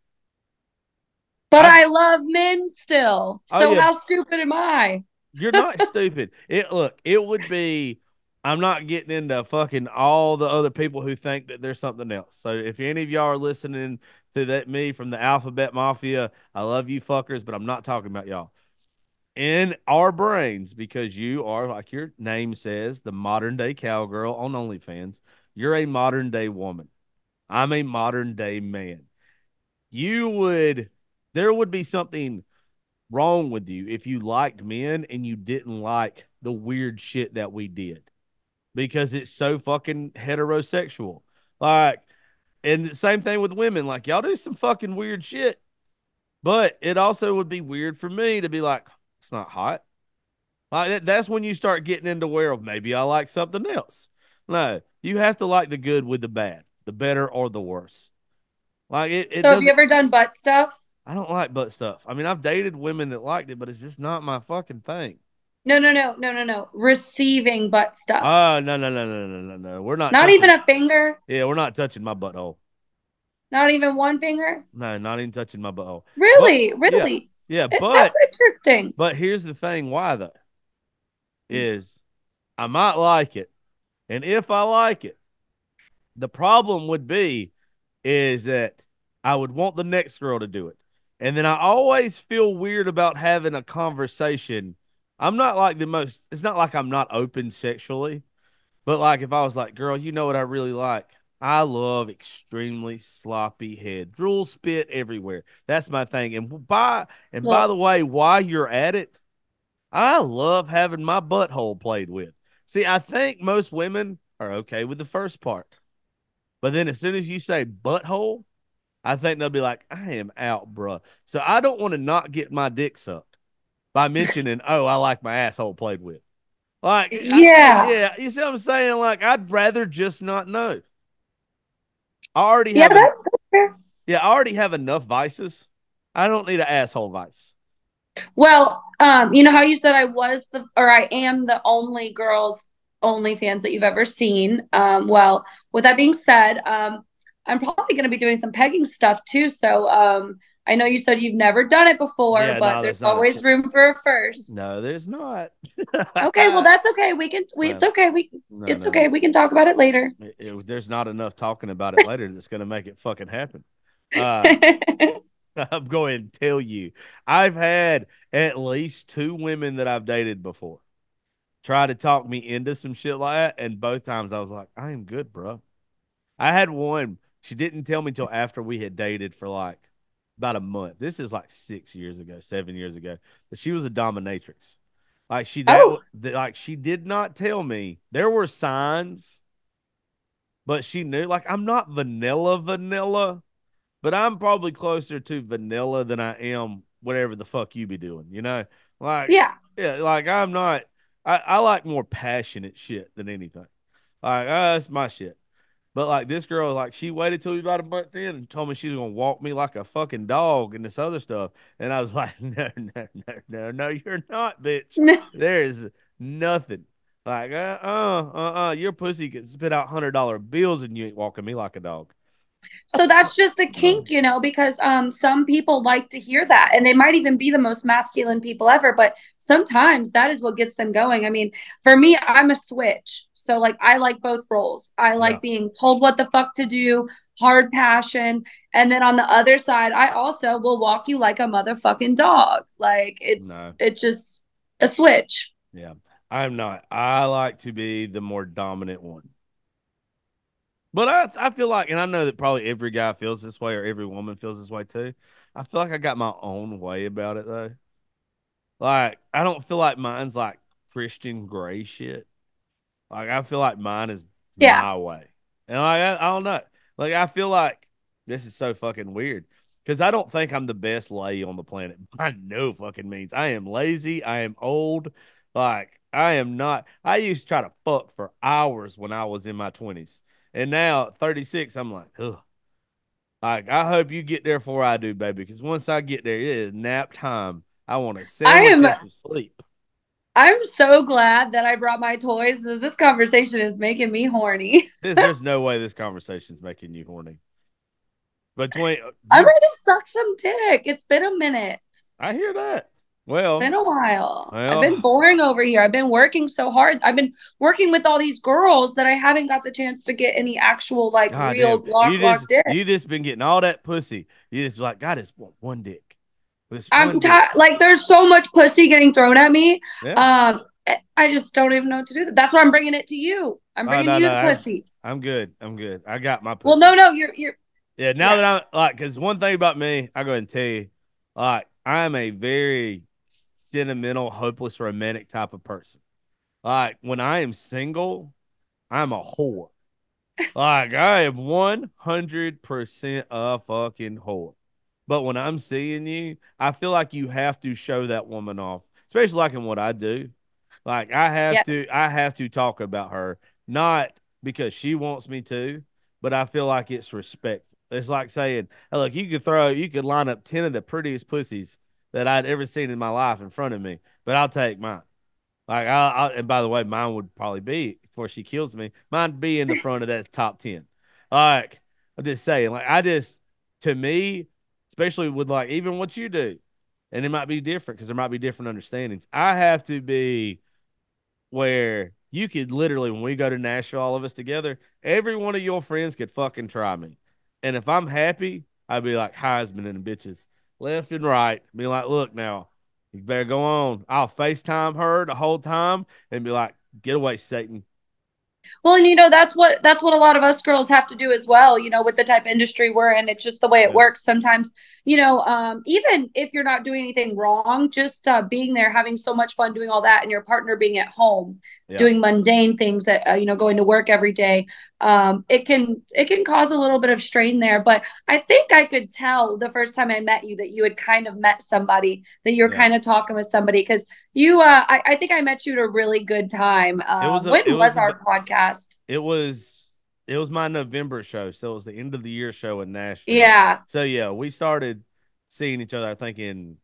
But I- I, love men still. Oh, So yeah. how stupid am I? You're not stupid. It look, it would be. I'm not getting into fucking all the other people who think that there's something else. So if any of y'all are listening to that me from the Alphabet Mafia, I love you fuckers, but I'm not talking about y'all. In our brains, because you are like your name says, the modern day cowgirl on OnlyFans. You're a modern day woman. I'm a modern day man. You would, there would be something wrong with you if you liked men and you didn't like the weird shit that we did because it's so fucking heterosexual. Like, and the same thing with women. Like, y'all do some fucking weird shit, but it also would be weird for me to be like, it's not hot. Like, that, that's when you start getting into where oh, maybe I like something else. No, you have to like the good with the bad, the better or the worse. Like, it, it so have you ever done butt stuff? I don't like butt stuff. I mean, I've dated women that liked it, but it's just not my fucking thing. No, no, no, no, no, no. Receiving butt stuff. Oh no no no no no no no. We're not. not touching- even a finger. Yeah, we're not touching my butthole. Not even one finger. No, not even touching my butthole. Really, But- yeah. really. Yeah, It- but That's interesting. but here's the thing. Why though? Mm. Is I might like it, and if I like it, the problem would be is that I would want the next girl to do it, and then I always feel weird about having a conversation. I'm not like the most. It's not like I'm not open sexually, but like if I was like, girl, you know what I really like. I love extremely sloppy head, drool spit everywhere. That's my thing. And by and by the way, while you're at it, I love having my butthole played with. See, I think most women are okay with the first part, but then as soon as you say butthole, I think they'll be like, I am out, bruh. So I don't want to not get my dick sucked by mentioning, oh, I like my asshole played with. Like, I- Yeah. yeah, you see what I'm saying? Like, I'd rather just not know. I already Yeah, have, that, that's fair. yeah, I already have enough vices. I don't need an asshole vice. Well, um, you know how you said I was the or I am the only girls OnlyFans that you've ever seen. Um, well, with that being said, um, I'm probably going to be doing some pegging stuff too. So, um, I know you said you've never done it before, Yeah, but no, there's there's always room for a first. No, there's not. Okay, well that's okay. We can. We, it's okay. We No, it's no. okay. We can talk about it later. It- it- there's not enough talking about it later that's going to make it fucking happen. Uh, I'm going to tell you, I've had at least two women that I've dated before try to talk me into some shit like that, and both times I was like, I am good, bro. I had one. She didn't tell me till after we had dated for like about a month. This is like six years ago, seven years ago. But she was a dominatrix. Like she, that, Oh. that- like she did not tell me. There were signs, but she knew. Like I'm not vanilla, vanilla, but I'm probably closer to vanilla than I am whatever the fuck you be doing. You know, like yeah. yeah, like I'm not. I, I like more passionate shit than anything. Like uh, that's my shit. But like this girl, like she waited till we about a month in and told me she was gonna walk me like a fucking dog and this other stuff. And I was like, no, no, no, no, no, you're not, bitch. there is nothing. Like, uh, uh, uh, uh, your pussy can spit out hundred dollar bills and you ain't walking me like a dog. So that's just a kink, you know, because um some people like to hear that and they might even be the most masculine people ever, but sometimes that is what gets them going. I mean, for me, I'm a switch. So like I like both roles. I like Yeah. being told what the fuck to do, hard passion, and then on the other side, I also will walk you like a motherfucking dog. Like it's No. it's just a switch. Yeah, I'm not. I like to be the more dominant one. But I, I feel like, and I know that probably every guy feels this way or every woman feels this way too. I feel like I got my own way about it though. Like, I don't feel like mine's like Christian Grey shit. Like, I feel like mine is Yeah. my way. And like, I, I don't know. Like, I feel like this is so fucking weird because I don't think I'm the best lay on the planet. I know fucking means I am lazy. I am old. Like, I am not. I used to try to fuck for hours when I was in my 20s. And now at 36, I'm like, ugh. Like, I hope you get there before I do, baby. Because once I get there, it is nap time. I want to sandwich am- and sleep. I'm so glad that I brought my toys because this conversation is making me horny. There's, there's no way this conversation is making you horny. Between, uh, I'm ready to suck some dick. It's been a minute. I hear that. Well, been a while. Well- I've been boring over here. I've been working so hard. I've been working with all these girls that I haven't got the chance to get any actual like God real damn, lock you just, dick. You just been getting all that pussy. You just like, God, it's one- one dick. I'm tired. Like there's so much pussy getting thrown at me. Yeah. Um, I- I just don't even know what to do. That's why I'm bringing it to you. I'm Oh, bringing no, you no, the I- pussy. I'm good. I'm good. I got my pussy. Well, no, no, you're you're Yeah, now Yeah. that I'm like, because one thing about me, I go ahead and tell you, like, I'm a very sentimental, hopeless, romantic type of person. Like, when I am single, I'm a whore. like, I am 100% a fucking whore. But when I'm seeing you, I feel like you have to show that woman off, especially like in what I do. Like, I have Yep. to, I have to talk about her, not because she wants me to, but I feel like it's respectful. It's like saying, hey, look, you could throw, you could line up 10 of the prettiest pussies that I'd ever seen in my life in front of me, but I'll take mine. Like, I, I and by the way, mine would probably be before she kills me, mine be in the front of that top 10. Like, I'm just saying, like, I just, to me, especially with like even what you do, and it might be different because there might be different understandings. I have to be where you could literally, when we go to Nashville, all of us together, every one of your friends could fucking try me. And if I'm happy, I'd be like Heisman and the bitches left and right. Be like, look now, you better go on. I'll FaceTime her the whole time and be like, get away, Satan. Well, and you know that's what that's what a lot of us girls have to do as well. You know, with the type of industry we're in, it's just the way it Yeah. works. Sometimes, you know, um, even if you're not doing anything wrong, just uh, being there, having so much fun doing all that, and your partner being at home, Yeah. doing mundane things that uh, you know, going to work every day, um, it can it can cause a little bit of strain there. But I think I could tell the first time I met you that you had kind of met somebody, that you were Yeah. kind of talking with somebody because you, uh, I, I think I met you at a really good time. Um, was a- when it was, was our about- podcast? It was it was my November show, so it was the end of the year show in Nashville. Yeah. So yeah, we started seeing each other. I think in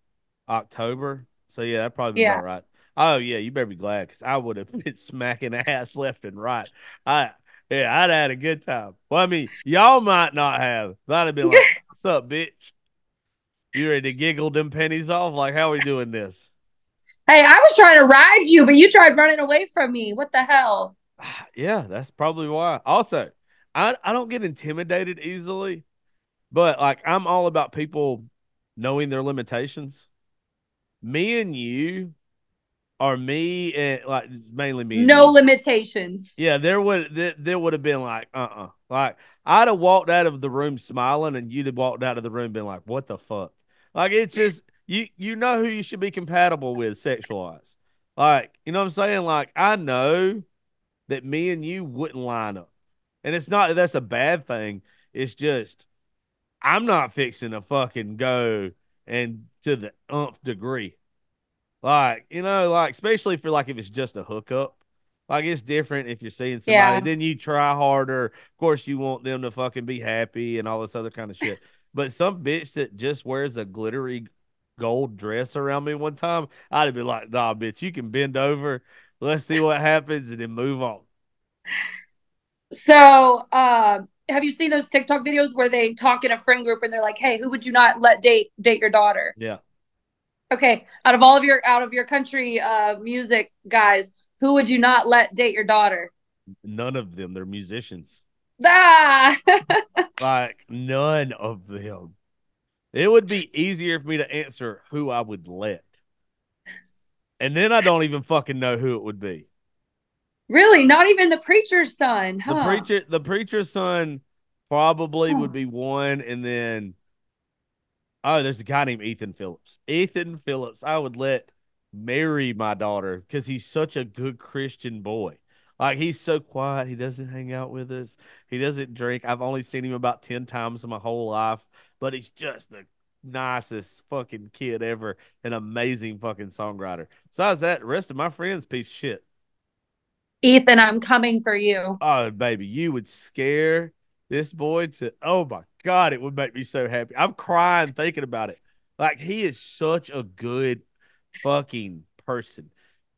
October. So yeah, that probably be Yeah. about right. Oh yeah, you better be glad because I would have been smacking ass left and right. I yeah, I'd had a good time. Well, I mean, y'all might not have. I'd have been like, "What's up, bitch? You ready to giggle them pennies off? Like, how are we doing this?" Hey, I was trying to ride you, but you tried running away from me. What the hell? Yeah, that's probably why. Also, I I don't get intimidated easily, but like I'm all about people knowing their limitations. Me and you are me and like mainly me. No you. limitations. Yeah, there would there, there would have been like uh uh like I'd have walked out of the room smiling, and you'd have walked out of the room being like, "What the fuck?" Like it's just you you know who you should be compatible with sexualized. Like you know what I'm saying? Like I know that me and you wouldn't line up, and it's not that that's a bad thing. It's just I'm not fixing to fucking go and to the umph degree. Like, you know, like especially for like if it's just a hookup. Like it's different if you're seeing somebody, Yeah. then you try harder. Of course, you want them to fucking be happy and all this other kind of shit. but some bitch that just wears a glittery gold dress around me one time, I'd be like, nah, bitch, you can bend over. Let's see what happens and then move on. So, um, have you seen those TikTok videos where they talk in a friend group and they're like, "Hey, who would you not let date date your daughter?" Yeah. Okay, out of all of your out of your country uh music guys, who would you not let date your daughter? None of them. They're musicians. Ah, Like none of them. It would be easier for me to answer who I would let. And then I don't even fucking know who it would be. really? Not even the preacher's son, huh? The preacher the preacher's son probably Huh. would be one, and then oh, there's a guy named Ethan Phillips. Ethan Phillips, I would let marry my daughter because he's such a good Christian boy. Like he's so quiet, he doesn't hang out with us, he doesn't drink. I've only seen him about 10 times in my whole life, but he's just the nicest fucking kid ever, an amazing fucking songwriter. Besides that, the rest of my friends, piece of shit. Ethan, I'm coming for you. Oh, baby, you would scare this boy to, oh my God, it would make me so happy. I'm crying thinking about it. Like, he is such a good fucking person.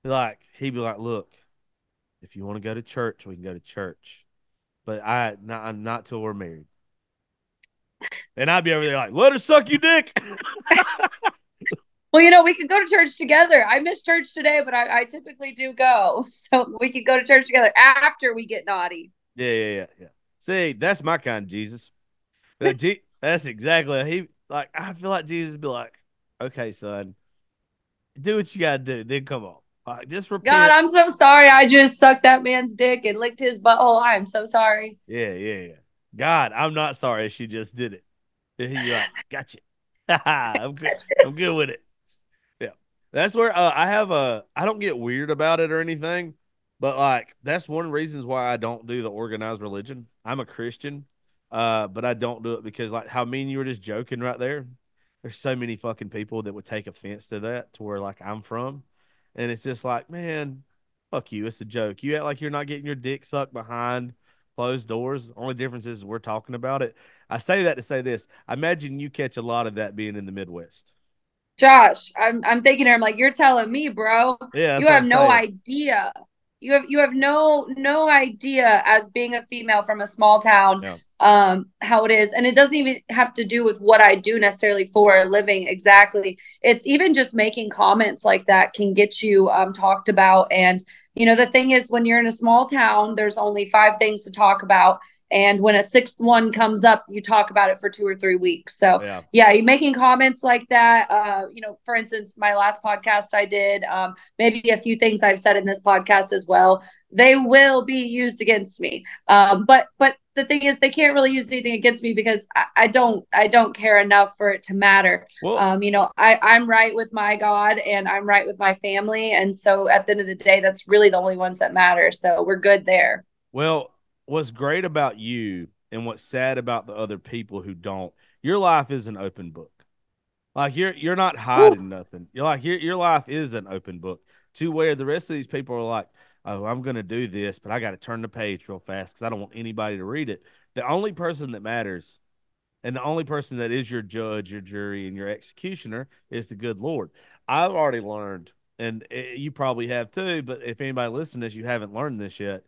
Like, he'd be like, look, if you want to go to church, we can go to church. But I, not, not till we're married. And I'd be over there like, let her suck your dick. Well, you know, we could go to church together. I missed church today, but I, I typically do go. So we could go to church together after we get naughty. Yeah, yeah, yeah, yeah. See, that's my kind of Jesus. That's exactly he like. I feel like Jesus would be like, "Okay, son, do what you gotta do. Then come on, like, just repent." God, I'm so sorry. I just sucked that man's dick and licked his butthole. I'm so sorry. yeah, yeah, yeah. God, I'm not sorry. She just did it. He's like, "Gotcha. I'm good. I'm good with it." Yeah, that's where uh, I have a. I don't get weird about it or anything, but like that's one of reasons why I don't do the organized religion. I'm a Christian, uh, but I don't do it because like how mean you were just joking right there. There's so many fucking people that would take offense to that, to where like I'm from, and it's just like, man, fuck you. It's a joke. You act like you're not getting your dick sucked behind closed doors. Only difference is we're talking about it. I say that to say this. I imagine you catch a lot of that being in the Midwest. Josh, I'm I'm thinking here, I'm like, you're telling me, bro. Yeah, you have no saying. idea. You have you have no no idea as being a female from a small town Yeah. um how it is and it doesn't even have to do with what I do necessarily for a living exactly it's even just making comments like that can get you um talked about and you know the thing is when you're in a small town there's only five things to talk about. And when a sixth one comes up you talk about it for two or three weeks. So Yeah. yeah you making comments like that. Uh you know for instance my last podcast i did um maybe a few things i've said in this podcast as well they will be used against me. Um but but the thing is they can't really use anything against me because i, I don't i don't care enough for it to matter. Well, um you know i i'm right with my god and i'm right with my family. And so at the end of the day that's really the only ones that matter. So we're good there. Well, what's great about you and what's sad about the other people who don't, your life is an open book. Like you're you're not hiding nothing. You're like your your life is an open book to where the rest of these people are like, oh, I'm gonna do this, but I got to turn the page real fast because I don't want anybody to read it. The only person that matters, and the only person that is your judge, your jury, and your executioner is the good Lord. I've already learned, and eh, you probably have too. But if anybody listening to this, you haven't learned this yet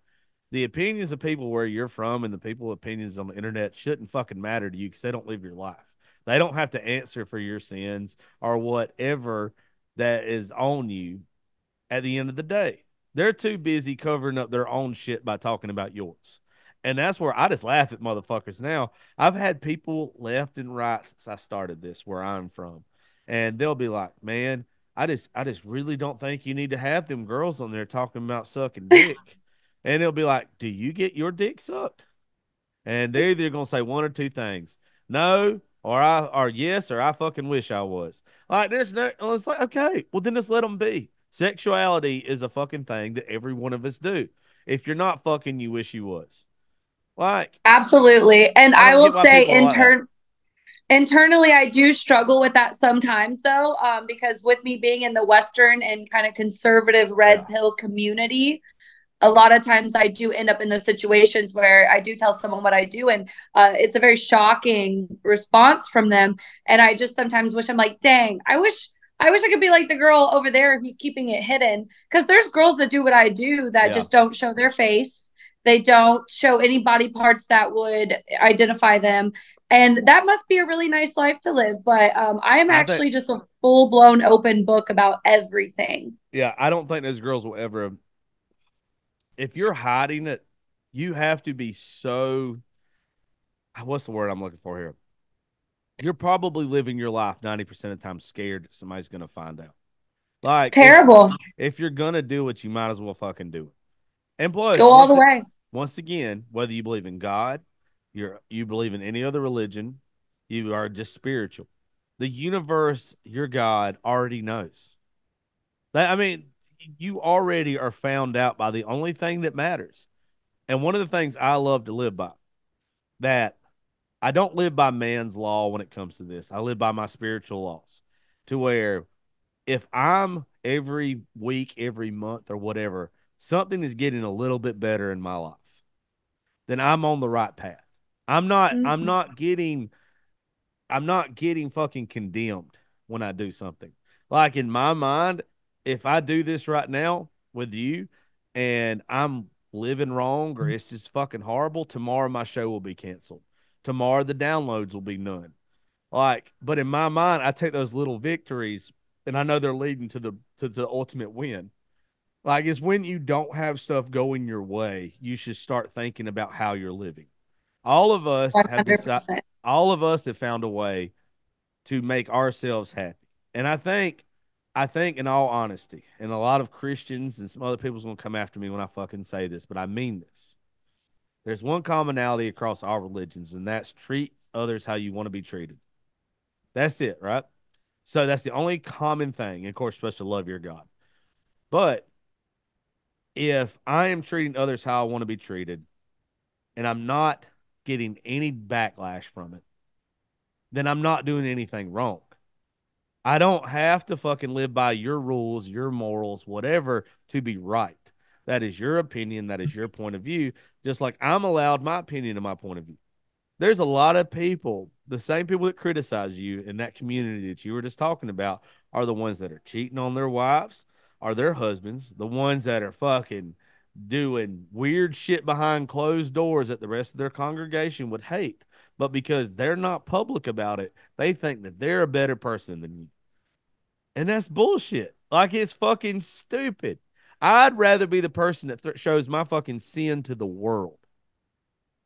the opinions of people where you're from and the people opinions on the internet shouldn't fucking matter to you because they don't live your life. They don't have to answer for your sins or whatever that is on you at the end of the day. They're too busy covering up their own shit by talking about yours. And that's where I just laugh at motherfuckers now. I've had people left and right since I started this where I'm from. And they'll be like, Man, I just I just really don't think you need to have them girls on there talking about sucking dick. and it'll be like, Do you get your dick sucked? And they're either gonna say one or two things. No, or I or yes, or I fucking wish I was. Like there's no it's like, okay, well then just let them be. Sexuality is a fucking thing that every one of us do. If you're not fucking, you wish you was. Like, Absolutely. And I I, will say people are like that. intern internally I do struggle with that sometimes though, um, because with me being in the Western and kind of conservative red Yeah. pill community, a lot of times I do end up in those situations where I do tell someone what I do, and uh, it's a very shocking response from them. And I just sometimes wish I'm like, dang, I wish. I wish I could be like the girl over there who's keeping it hidden. Because there's girls that do what I do that yeah. just don't show their face. They don't show any body parts that would identify them. And that must be a really nice life to live. But um, I am actually think, just a full blown open book about everything. Yeah, I don't think those girls will ever if you're hiding it, you have to be so what's the word I'm looking for here? You're probably living your life 90% of the time scared somebody's gonna find out. Like it's terrible. If, if, you're gonna do it, you might as well fucking do it. And plus go all the way. Once again, whether you believe in God, you're you believe in any other religion, you are just spiritual. The universe, your God, already knows. That I mean, you already are found out by the only thing that matters. And one of the things I love to live by that I don't live by man's law when it comes to this. I live by my spiritual laws to where if I'm every week, every month, or whatever, something is getting a little bit better in my life, then I'm on the right path. I'm not, mm-hmm. I'm not getting, I'm not getting fucking condemned when I do something. Like in my mind, if I do this right now with you and I'm living wrong or it's just fucking horrible, tomorrow my show will be canceled. Tomorrow the downloads will be none. Like, but in my mind, I take those little victories and I know they're leading to the to the ultimate win. Like it's when you don't have stuff going your way, you should start thinking about how you're living. All of us 100%. have decided, all of us have found a way to make ourselves happy. And I think I think, in all honesty, and a lot of Christians and some other people's gonna come after me when I fucking say this, but I mean this. There's one commonality across all religions, and that's treat others how you want to be treated. That's it, right? So that's the only common thing. And of course, supposed to love your God. But if I am treating others how I want to be treated, and I'm not getting any backlash from it, then I'm not doing anything wrong. I don't have to fucking live by your rules, your morals, whatever to be right. That is your opinion. That is your point of view. Just like I'm allowed my opinion and my point of view. There's a lot of people, the same people that criticize you in that community that you were just talking about, are the ones that are cheating on their wives, are their husbands, the ones that are fucking doing weird shit behind closed doors that the rest of their congregation would hate but because they're not public about it, they think that they're a better person than you. And that's bullshit. Like it's fucking stupid. I'd rather be the person that th- shows my fucking sin to the world.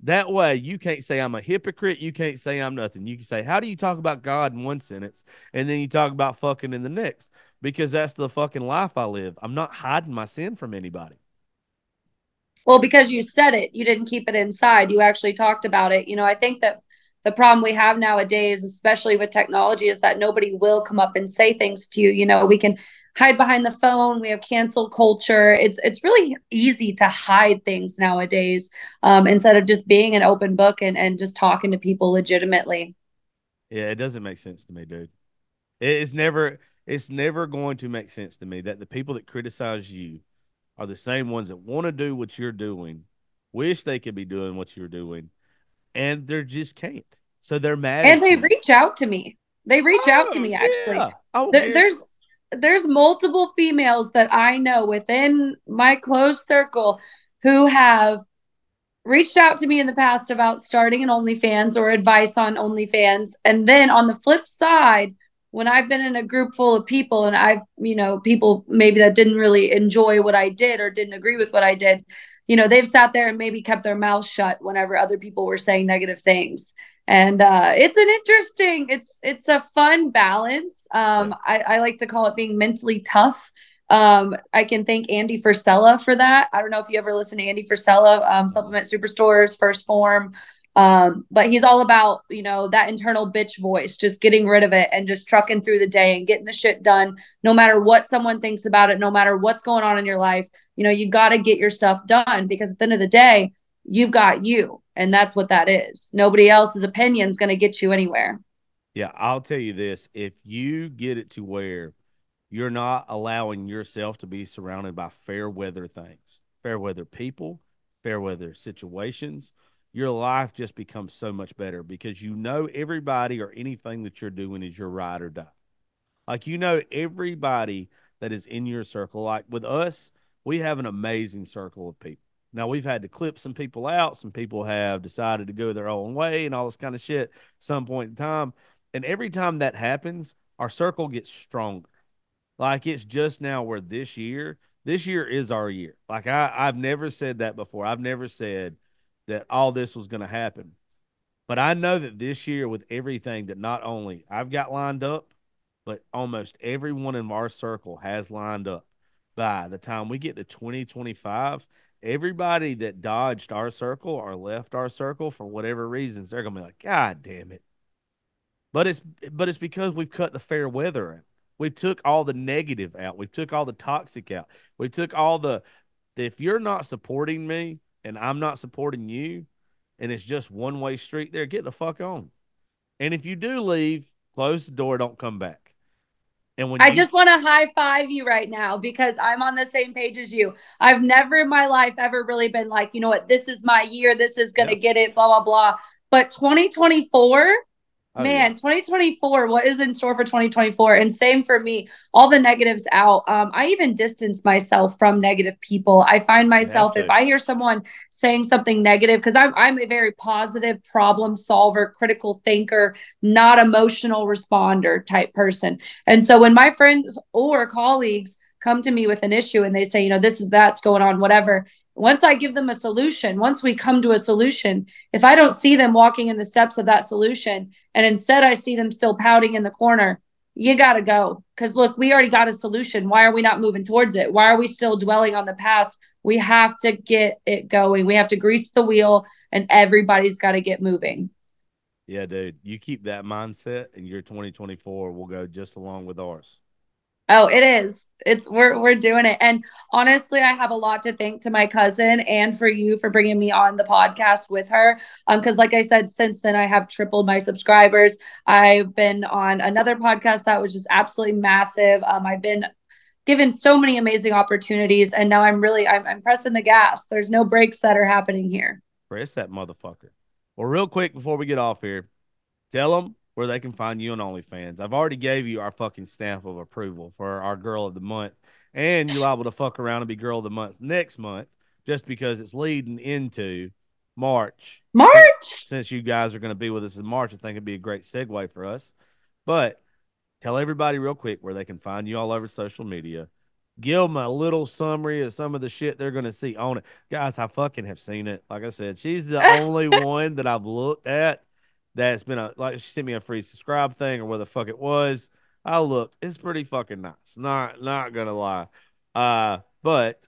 That way, you can't say I'm a hypocrite. You can't say I'm nothing. You can say, How do you talk about God in one sentence and then you talk about fucking in the next? Because that's the fucking life I live. I'm not hiding my sin from anybody. Well, because you said it, you didn't keep it inside. You actually talked about it. You know, I think that the problem we have nowadays, especially with technology, is that nobody will come up and say things to you. You know, we can hide behind the phone. We have cancel culture. It's it's really easy to hide things nowadays um, instead of just being an open book and and just talking to people legitimately. Yeah, it doesn't make sense to me, dude. It's never it's never going to make sense to me that the people that criticize you are the same ones that want to do what you're doing, wish they could be doing what you're doing, and they just can't. So they're mad. And they reach out to me. They reach oh, out to me actually. Yeah. Oh, there, there's there's multiple females that I know within my close circle who have reached out to me in the past about starting an OnlyFans or advice on OnlyFans. And then on the flip side, when I've been in a group full of people and I've, you know, people maybe that didn't really enjoy what I did or didn't agree with what I did, you know they've sat there and maybe kept their mouth shut whenever other people were saying negative things and uh, it's an interesting it's it's a fun balance um, I, I like to call it being mentally tough um, I can thank Andy Frisella for that. I don't know if you ever listen to Andy Frisella, um, Supplement Superstores, 1st Phorm Um, but he's all about, you know, that internal bitch voice, just getting rid of it and just trucking through the day and getting the shit done, no matter what someone thinks about it, no matter what's going on in your life. You know, you got to get your stuff done because at the end of the day, you've got you. And that's what that is. Nobody else's opinion is going to get you anywhere. Yeah. I'll tell you this if you get it to where you're not allowing yourself to be surrounded by fair weather things, fair weather people, fair weather situations, your life just becomes so much better because you know everybody or anything that you're doing is your ride or die. Like you know everybody that is in your circle. Like with us, we have an amazing circle of people. Now we've had to clip some people out. Some people have decided to go their own way and all this kind of shit some point in time. And every time that happens, our circle gets stronger. Like it's just now where this year, this year is our year. Like I, I've never said that before. I've never said that all this was going to happen. But I know that this year, with everything that not only I've got lined up, but almost everyone in our circle has lined up by the time we get to 2025, everybody that dodged our circle or left our circle for whatever reasons, they're gonna be like, God damn it. But it's but it's because we've cut the fair weather out. We took all the negative out. We took all the toxic out. We took all the if you're not supporting me and I'm not supporting you, and it's just one way street there, get the fuck on. And if you do leave, close the door, don't come back. And when I you- just want to high five you right now because I'm on the same page as you. I've never in my life ever really been like, you know what, this is my year, this is going to get it, blah, blah, blah. But 2024, Oh, Man, yeah. 2024, what is in store for 2024? And same for me, all the negatives out. Um, I even distance myself from negative people. I find myself, if I hear someone saying something negative, because I'm, I'm a very positive problem solver, critical thinker, not emotional responder type person. And so when my friends or colleagues come to me with an issue and they say, you know, this is that's going on, whatever, once I give them a solution, once we come to a solution, if I don't see them walking in the steps of that solution, and instead I see them still pouting in the corner, you got to go. Because look, we already got a solution. Why are we not moving towards it? Why are we still dwelling on the past? We have to get it going. We have to grease the wheel, and everybody's got to get moving. Yeah, dude. You keep that mindset, and your 2024 will go just along with ours. Oh, it is. It's we're we're doing it. And honestly, I have a lot to thank to my cousin and for you for bringing me on the podcast with her. Um cuz like I said since then I have tripled my subscribers. I've been on another podcast that was just absolutely massive. Um I've been given so many amazing opportunities and now I'm really I'm, I'm pressing the gas. There's no breaks that are happening here. Press that motherfucker. Well, real quick before we get off here, tell them where they can find you on OnlyFans. I've already gave you our fucking stamp of approval for our girl of the month, and you're liable to fuck around and be girl of the month next month just because it's leading into March. March. Since, since you guys are going to be with us in March, I think it'd be a great segue for us. But tell everybody real quick where they can find you all over social media. Give them a little summary of some of the shit they're going to see on it. Guys, I fucking have seen it. Like I said, she's the only one that I've looked at that's been a like she sent me a free subscribe thing or where the fuck it was. I looked, it's pretty fucking nice. Not not gonna lie. Uh, but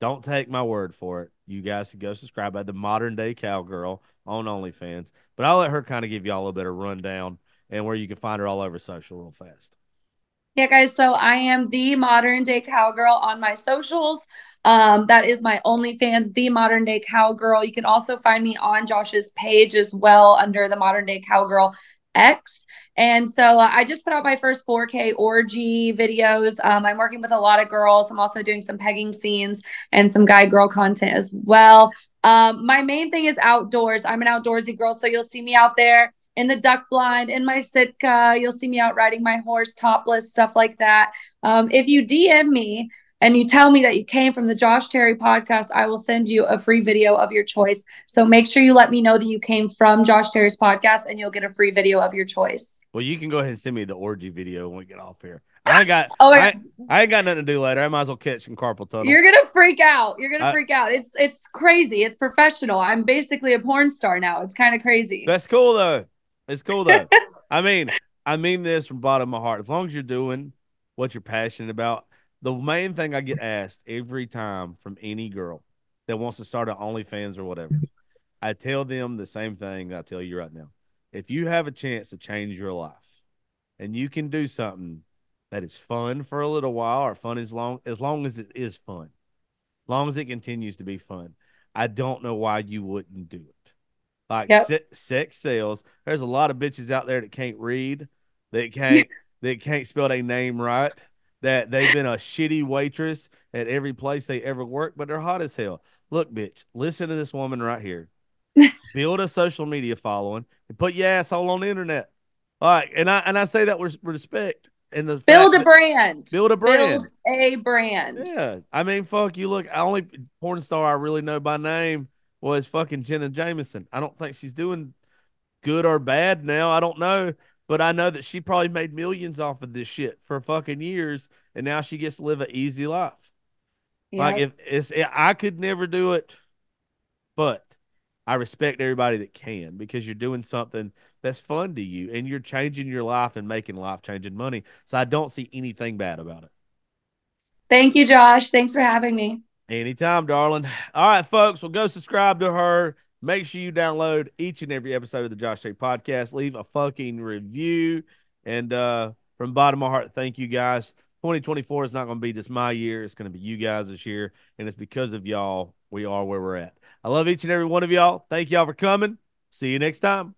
don't take my word for it. You guys can go subscribe at the modern day cowgirl on OnlyFans. But I'll let her kind of give y'all a little bit of rundown and where you can find her all over social real fast. Yeah, guys. So I am the modern day cowgirl on my socials. Um, that is my OnlyFans, the modern day cowgirl. You can also find me on Josh's page as well under the modern day cowgirl X. And so uh, I just put out my first 4K orgy videos. Um, I'm working with a lot of girls. I'm also doing some pegging scenes and some guy girl content as well. Um, my main thing is outdoors. I'm an outdoorsy girl, so you'll see me out there in the duck blind, in my Sitka. You'll see me out riding my horse, topless, stuff like that. Um, if you DM me and you tell me that you came from the Josh Terry podcast, I will send you a free video of your choice. So make sure you let me know that you came from Josh Terry's podcast and you'll get a free video of your choice. Well, you can go ahead and send me the orgy video when we get off here. I ain't got oh, I, I, ain't got nothing to do later. I might as well catch some carpal tunnel. You're gonna freak out. You're gonna I, freak out. It's it's crazy. It's professional. I'm basically a porn star now. It's kind of crazy. That's cool though. It's cool though. I mean, I mean this from bottom of my heart. As long as you're doing what you're passionate about, the main thing I get asked every time from any girl that wants to start an OnlyFans or whatever, I tell them the same thing I tell you right now. If you have a chance to change your life and you can do something that is fun for a little while or fun as long as long as it is fun, long as it continues to be fun, I don't know why you wouldn't do it. Like yep. se- sex sales. There's a lot of bitches out there that can't read, that can't that can't spell their name right, that they've been a shitty waitress at every place they ever worked, but they're hot as hell. Look, bitch, listen to this woman right here. Build a social media following and put your asshole on the internet. All right, and I and I say that with respect and the build a brand. Build a brand. Build a brand. Yeah, I mean, fuck you. Look, I only porn star I really know by name was fucking Jenna Jameson. I don't think she's doing good or bad now. I don't know, but I know that she probably made millions off of this shit for fucking years, and now she gets to live an easy life. Yep. Like if it's, I could never do it, but I respect everybody that can because you're doing something that's fun to you and you're changing your life and making life changing money. So I don't see anything bad about it. Thank you, Josh. Thanks for having me. Anytime, darling. All right, folks. Well, go subscribe to her. Make sure you download each and every episode of the Josh Terry podcast. Leave a fucking review. And uh, from bottom of my heart, thank you guys. 2024 is not going to be just my year. It's going to be you guys this year. And it's because of y'all we are where we're at. I love each and every one of y'all. Thank y'all for coming. See you next time.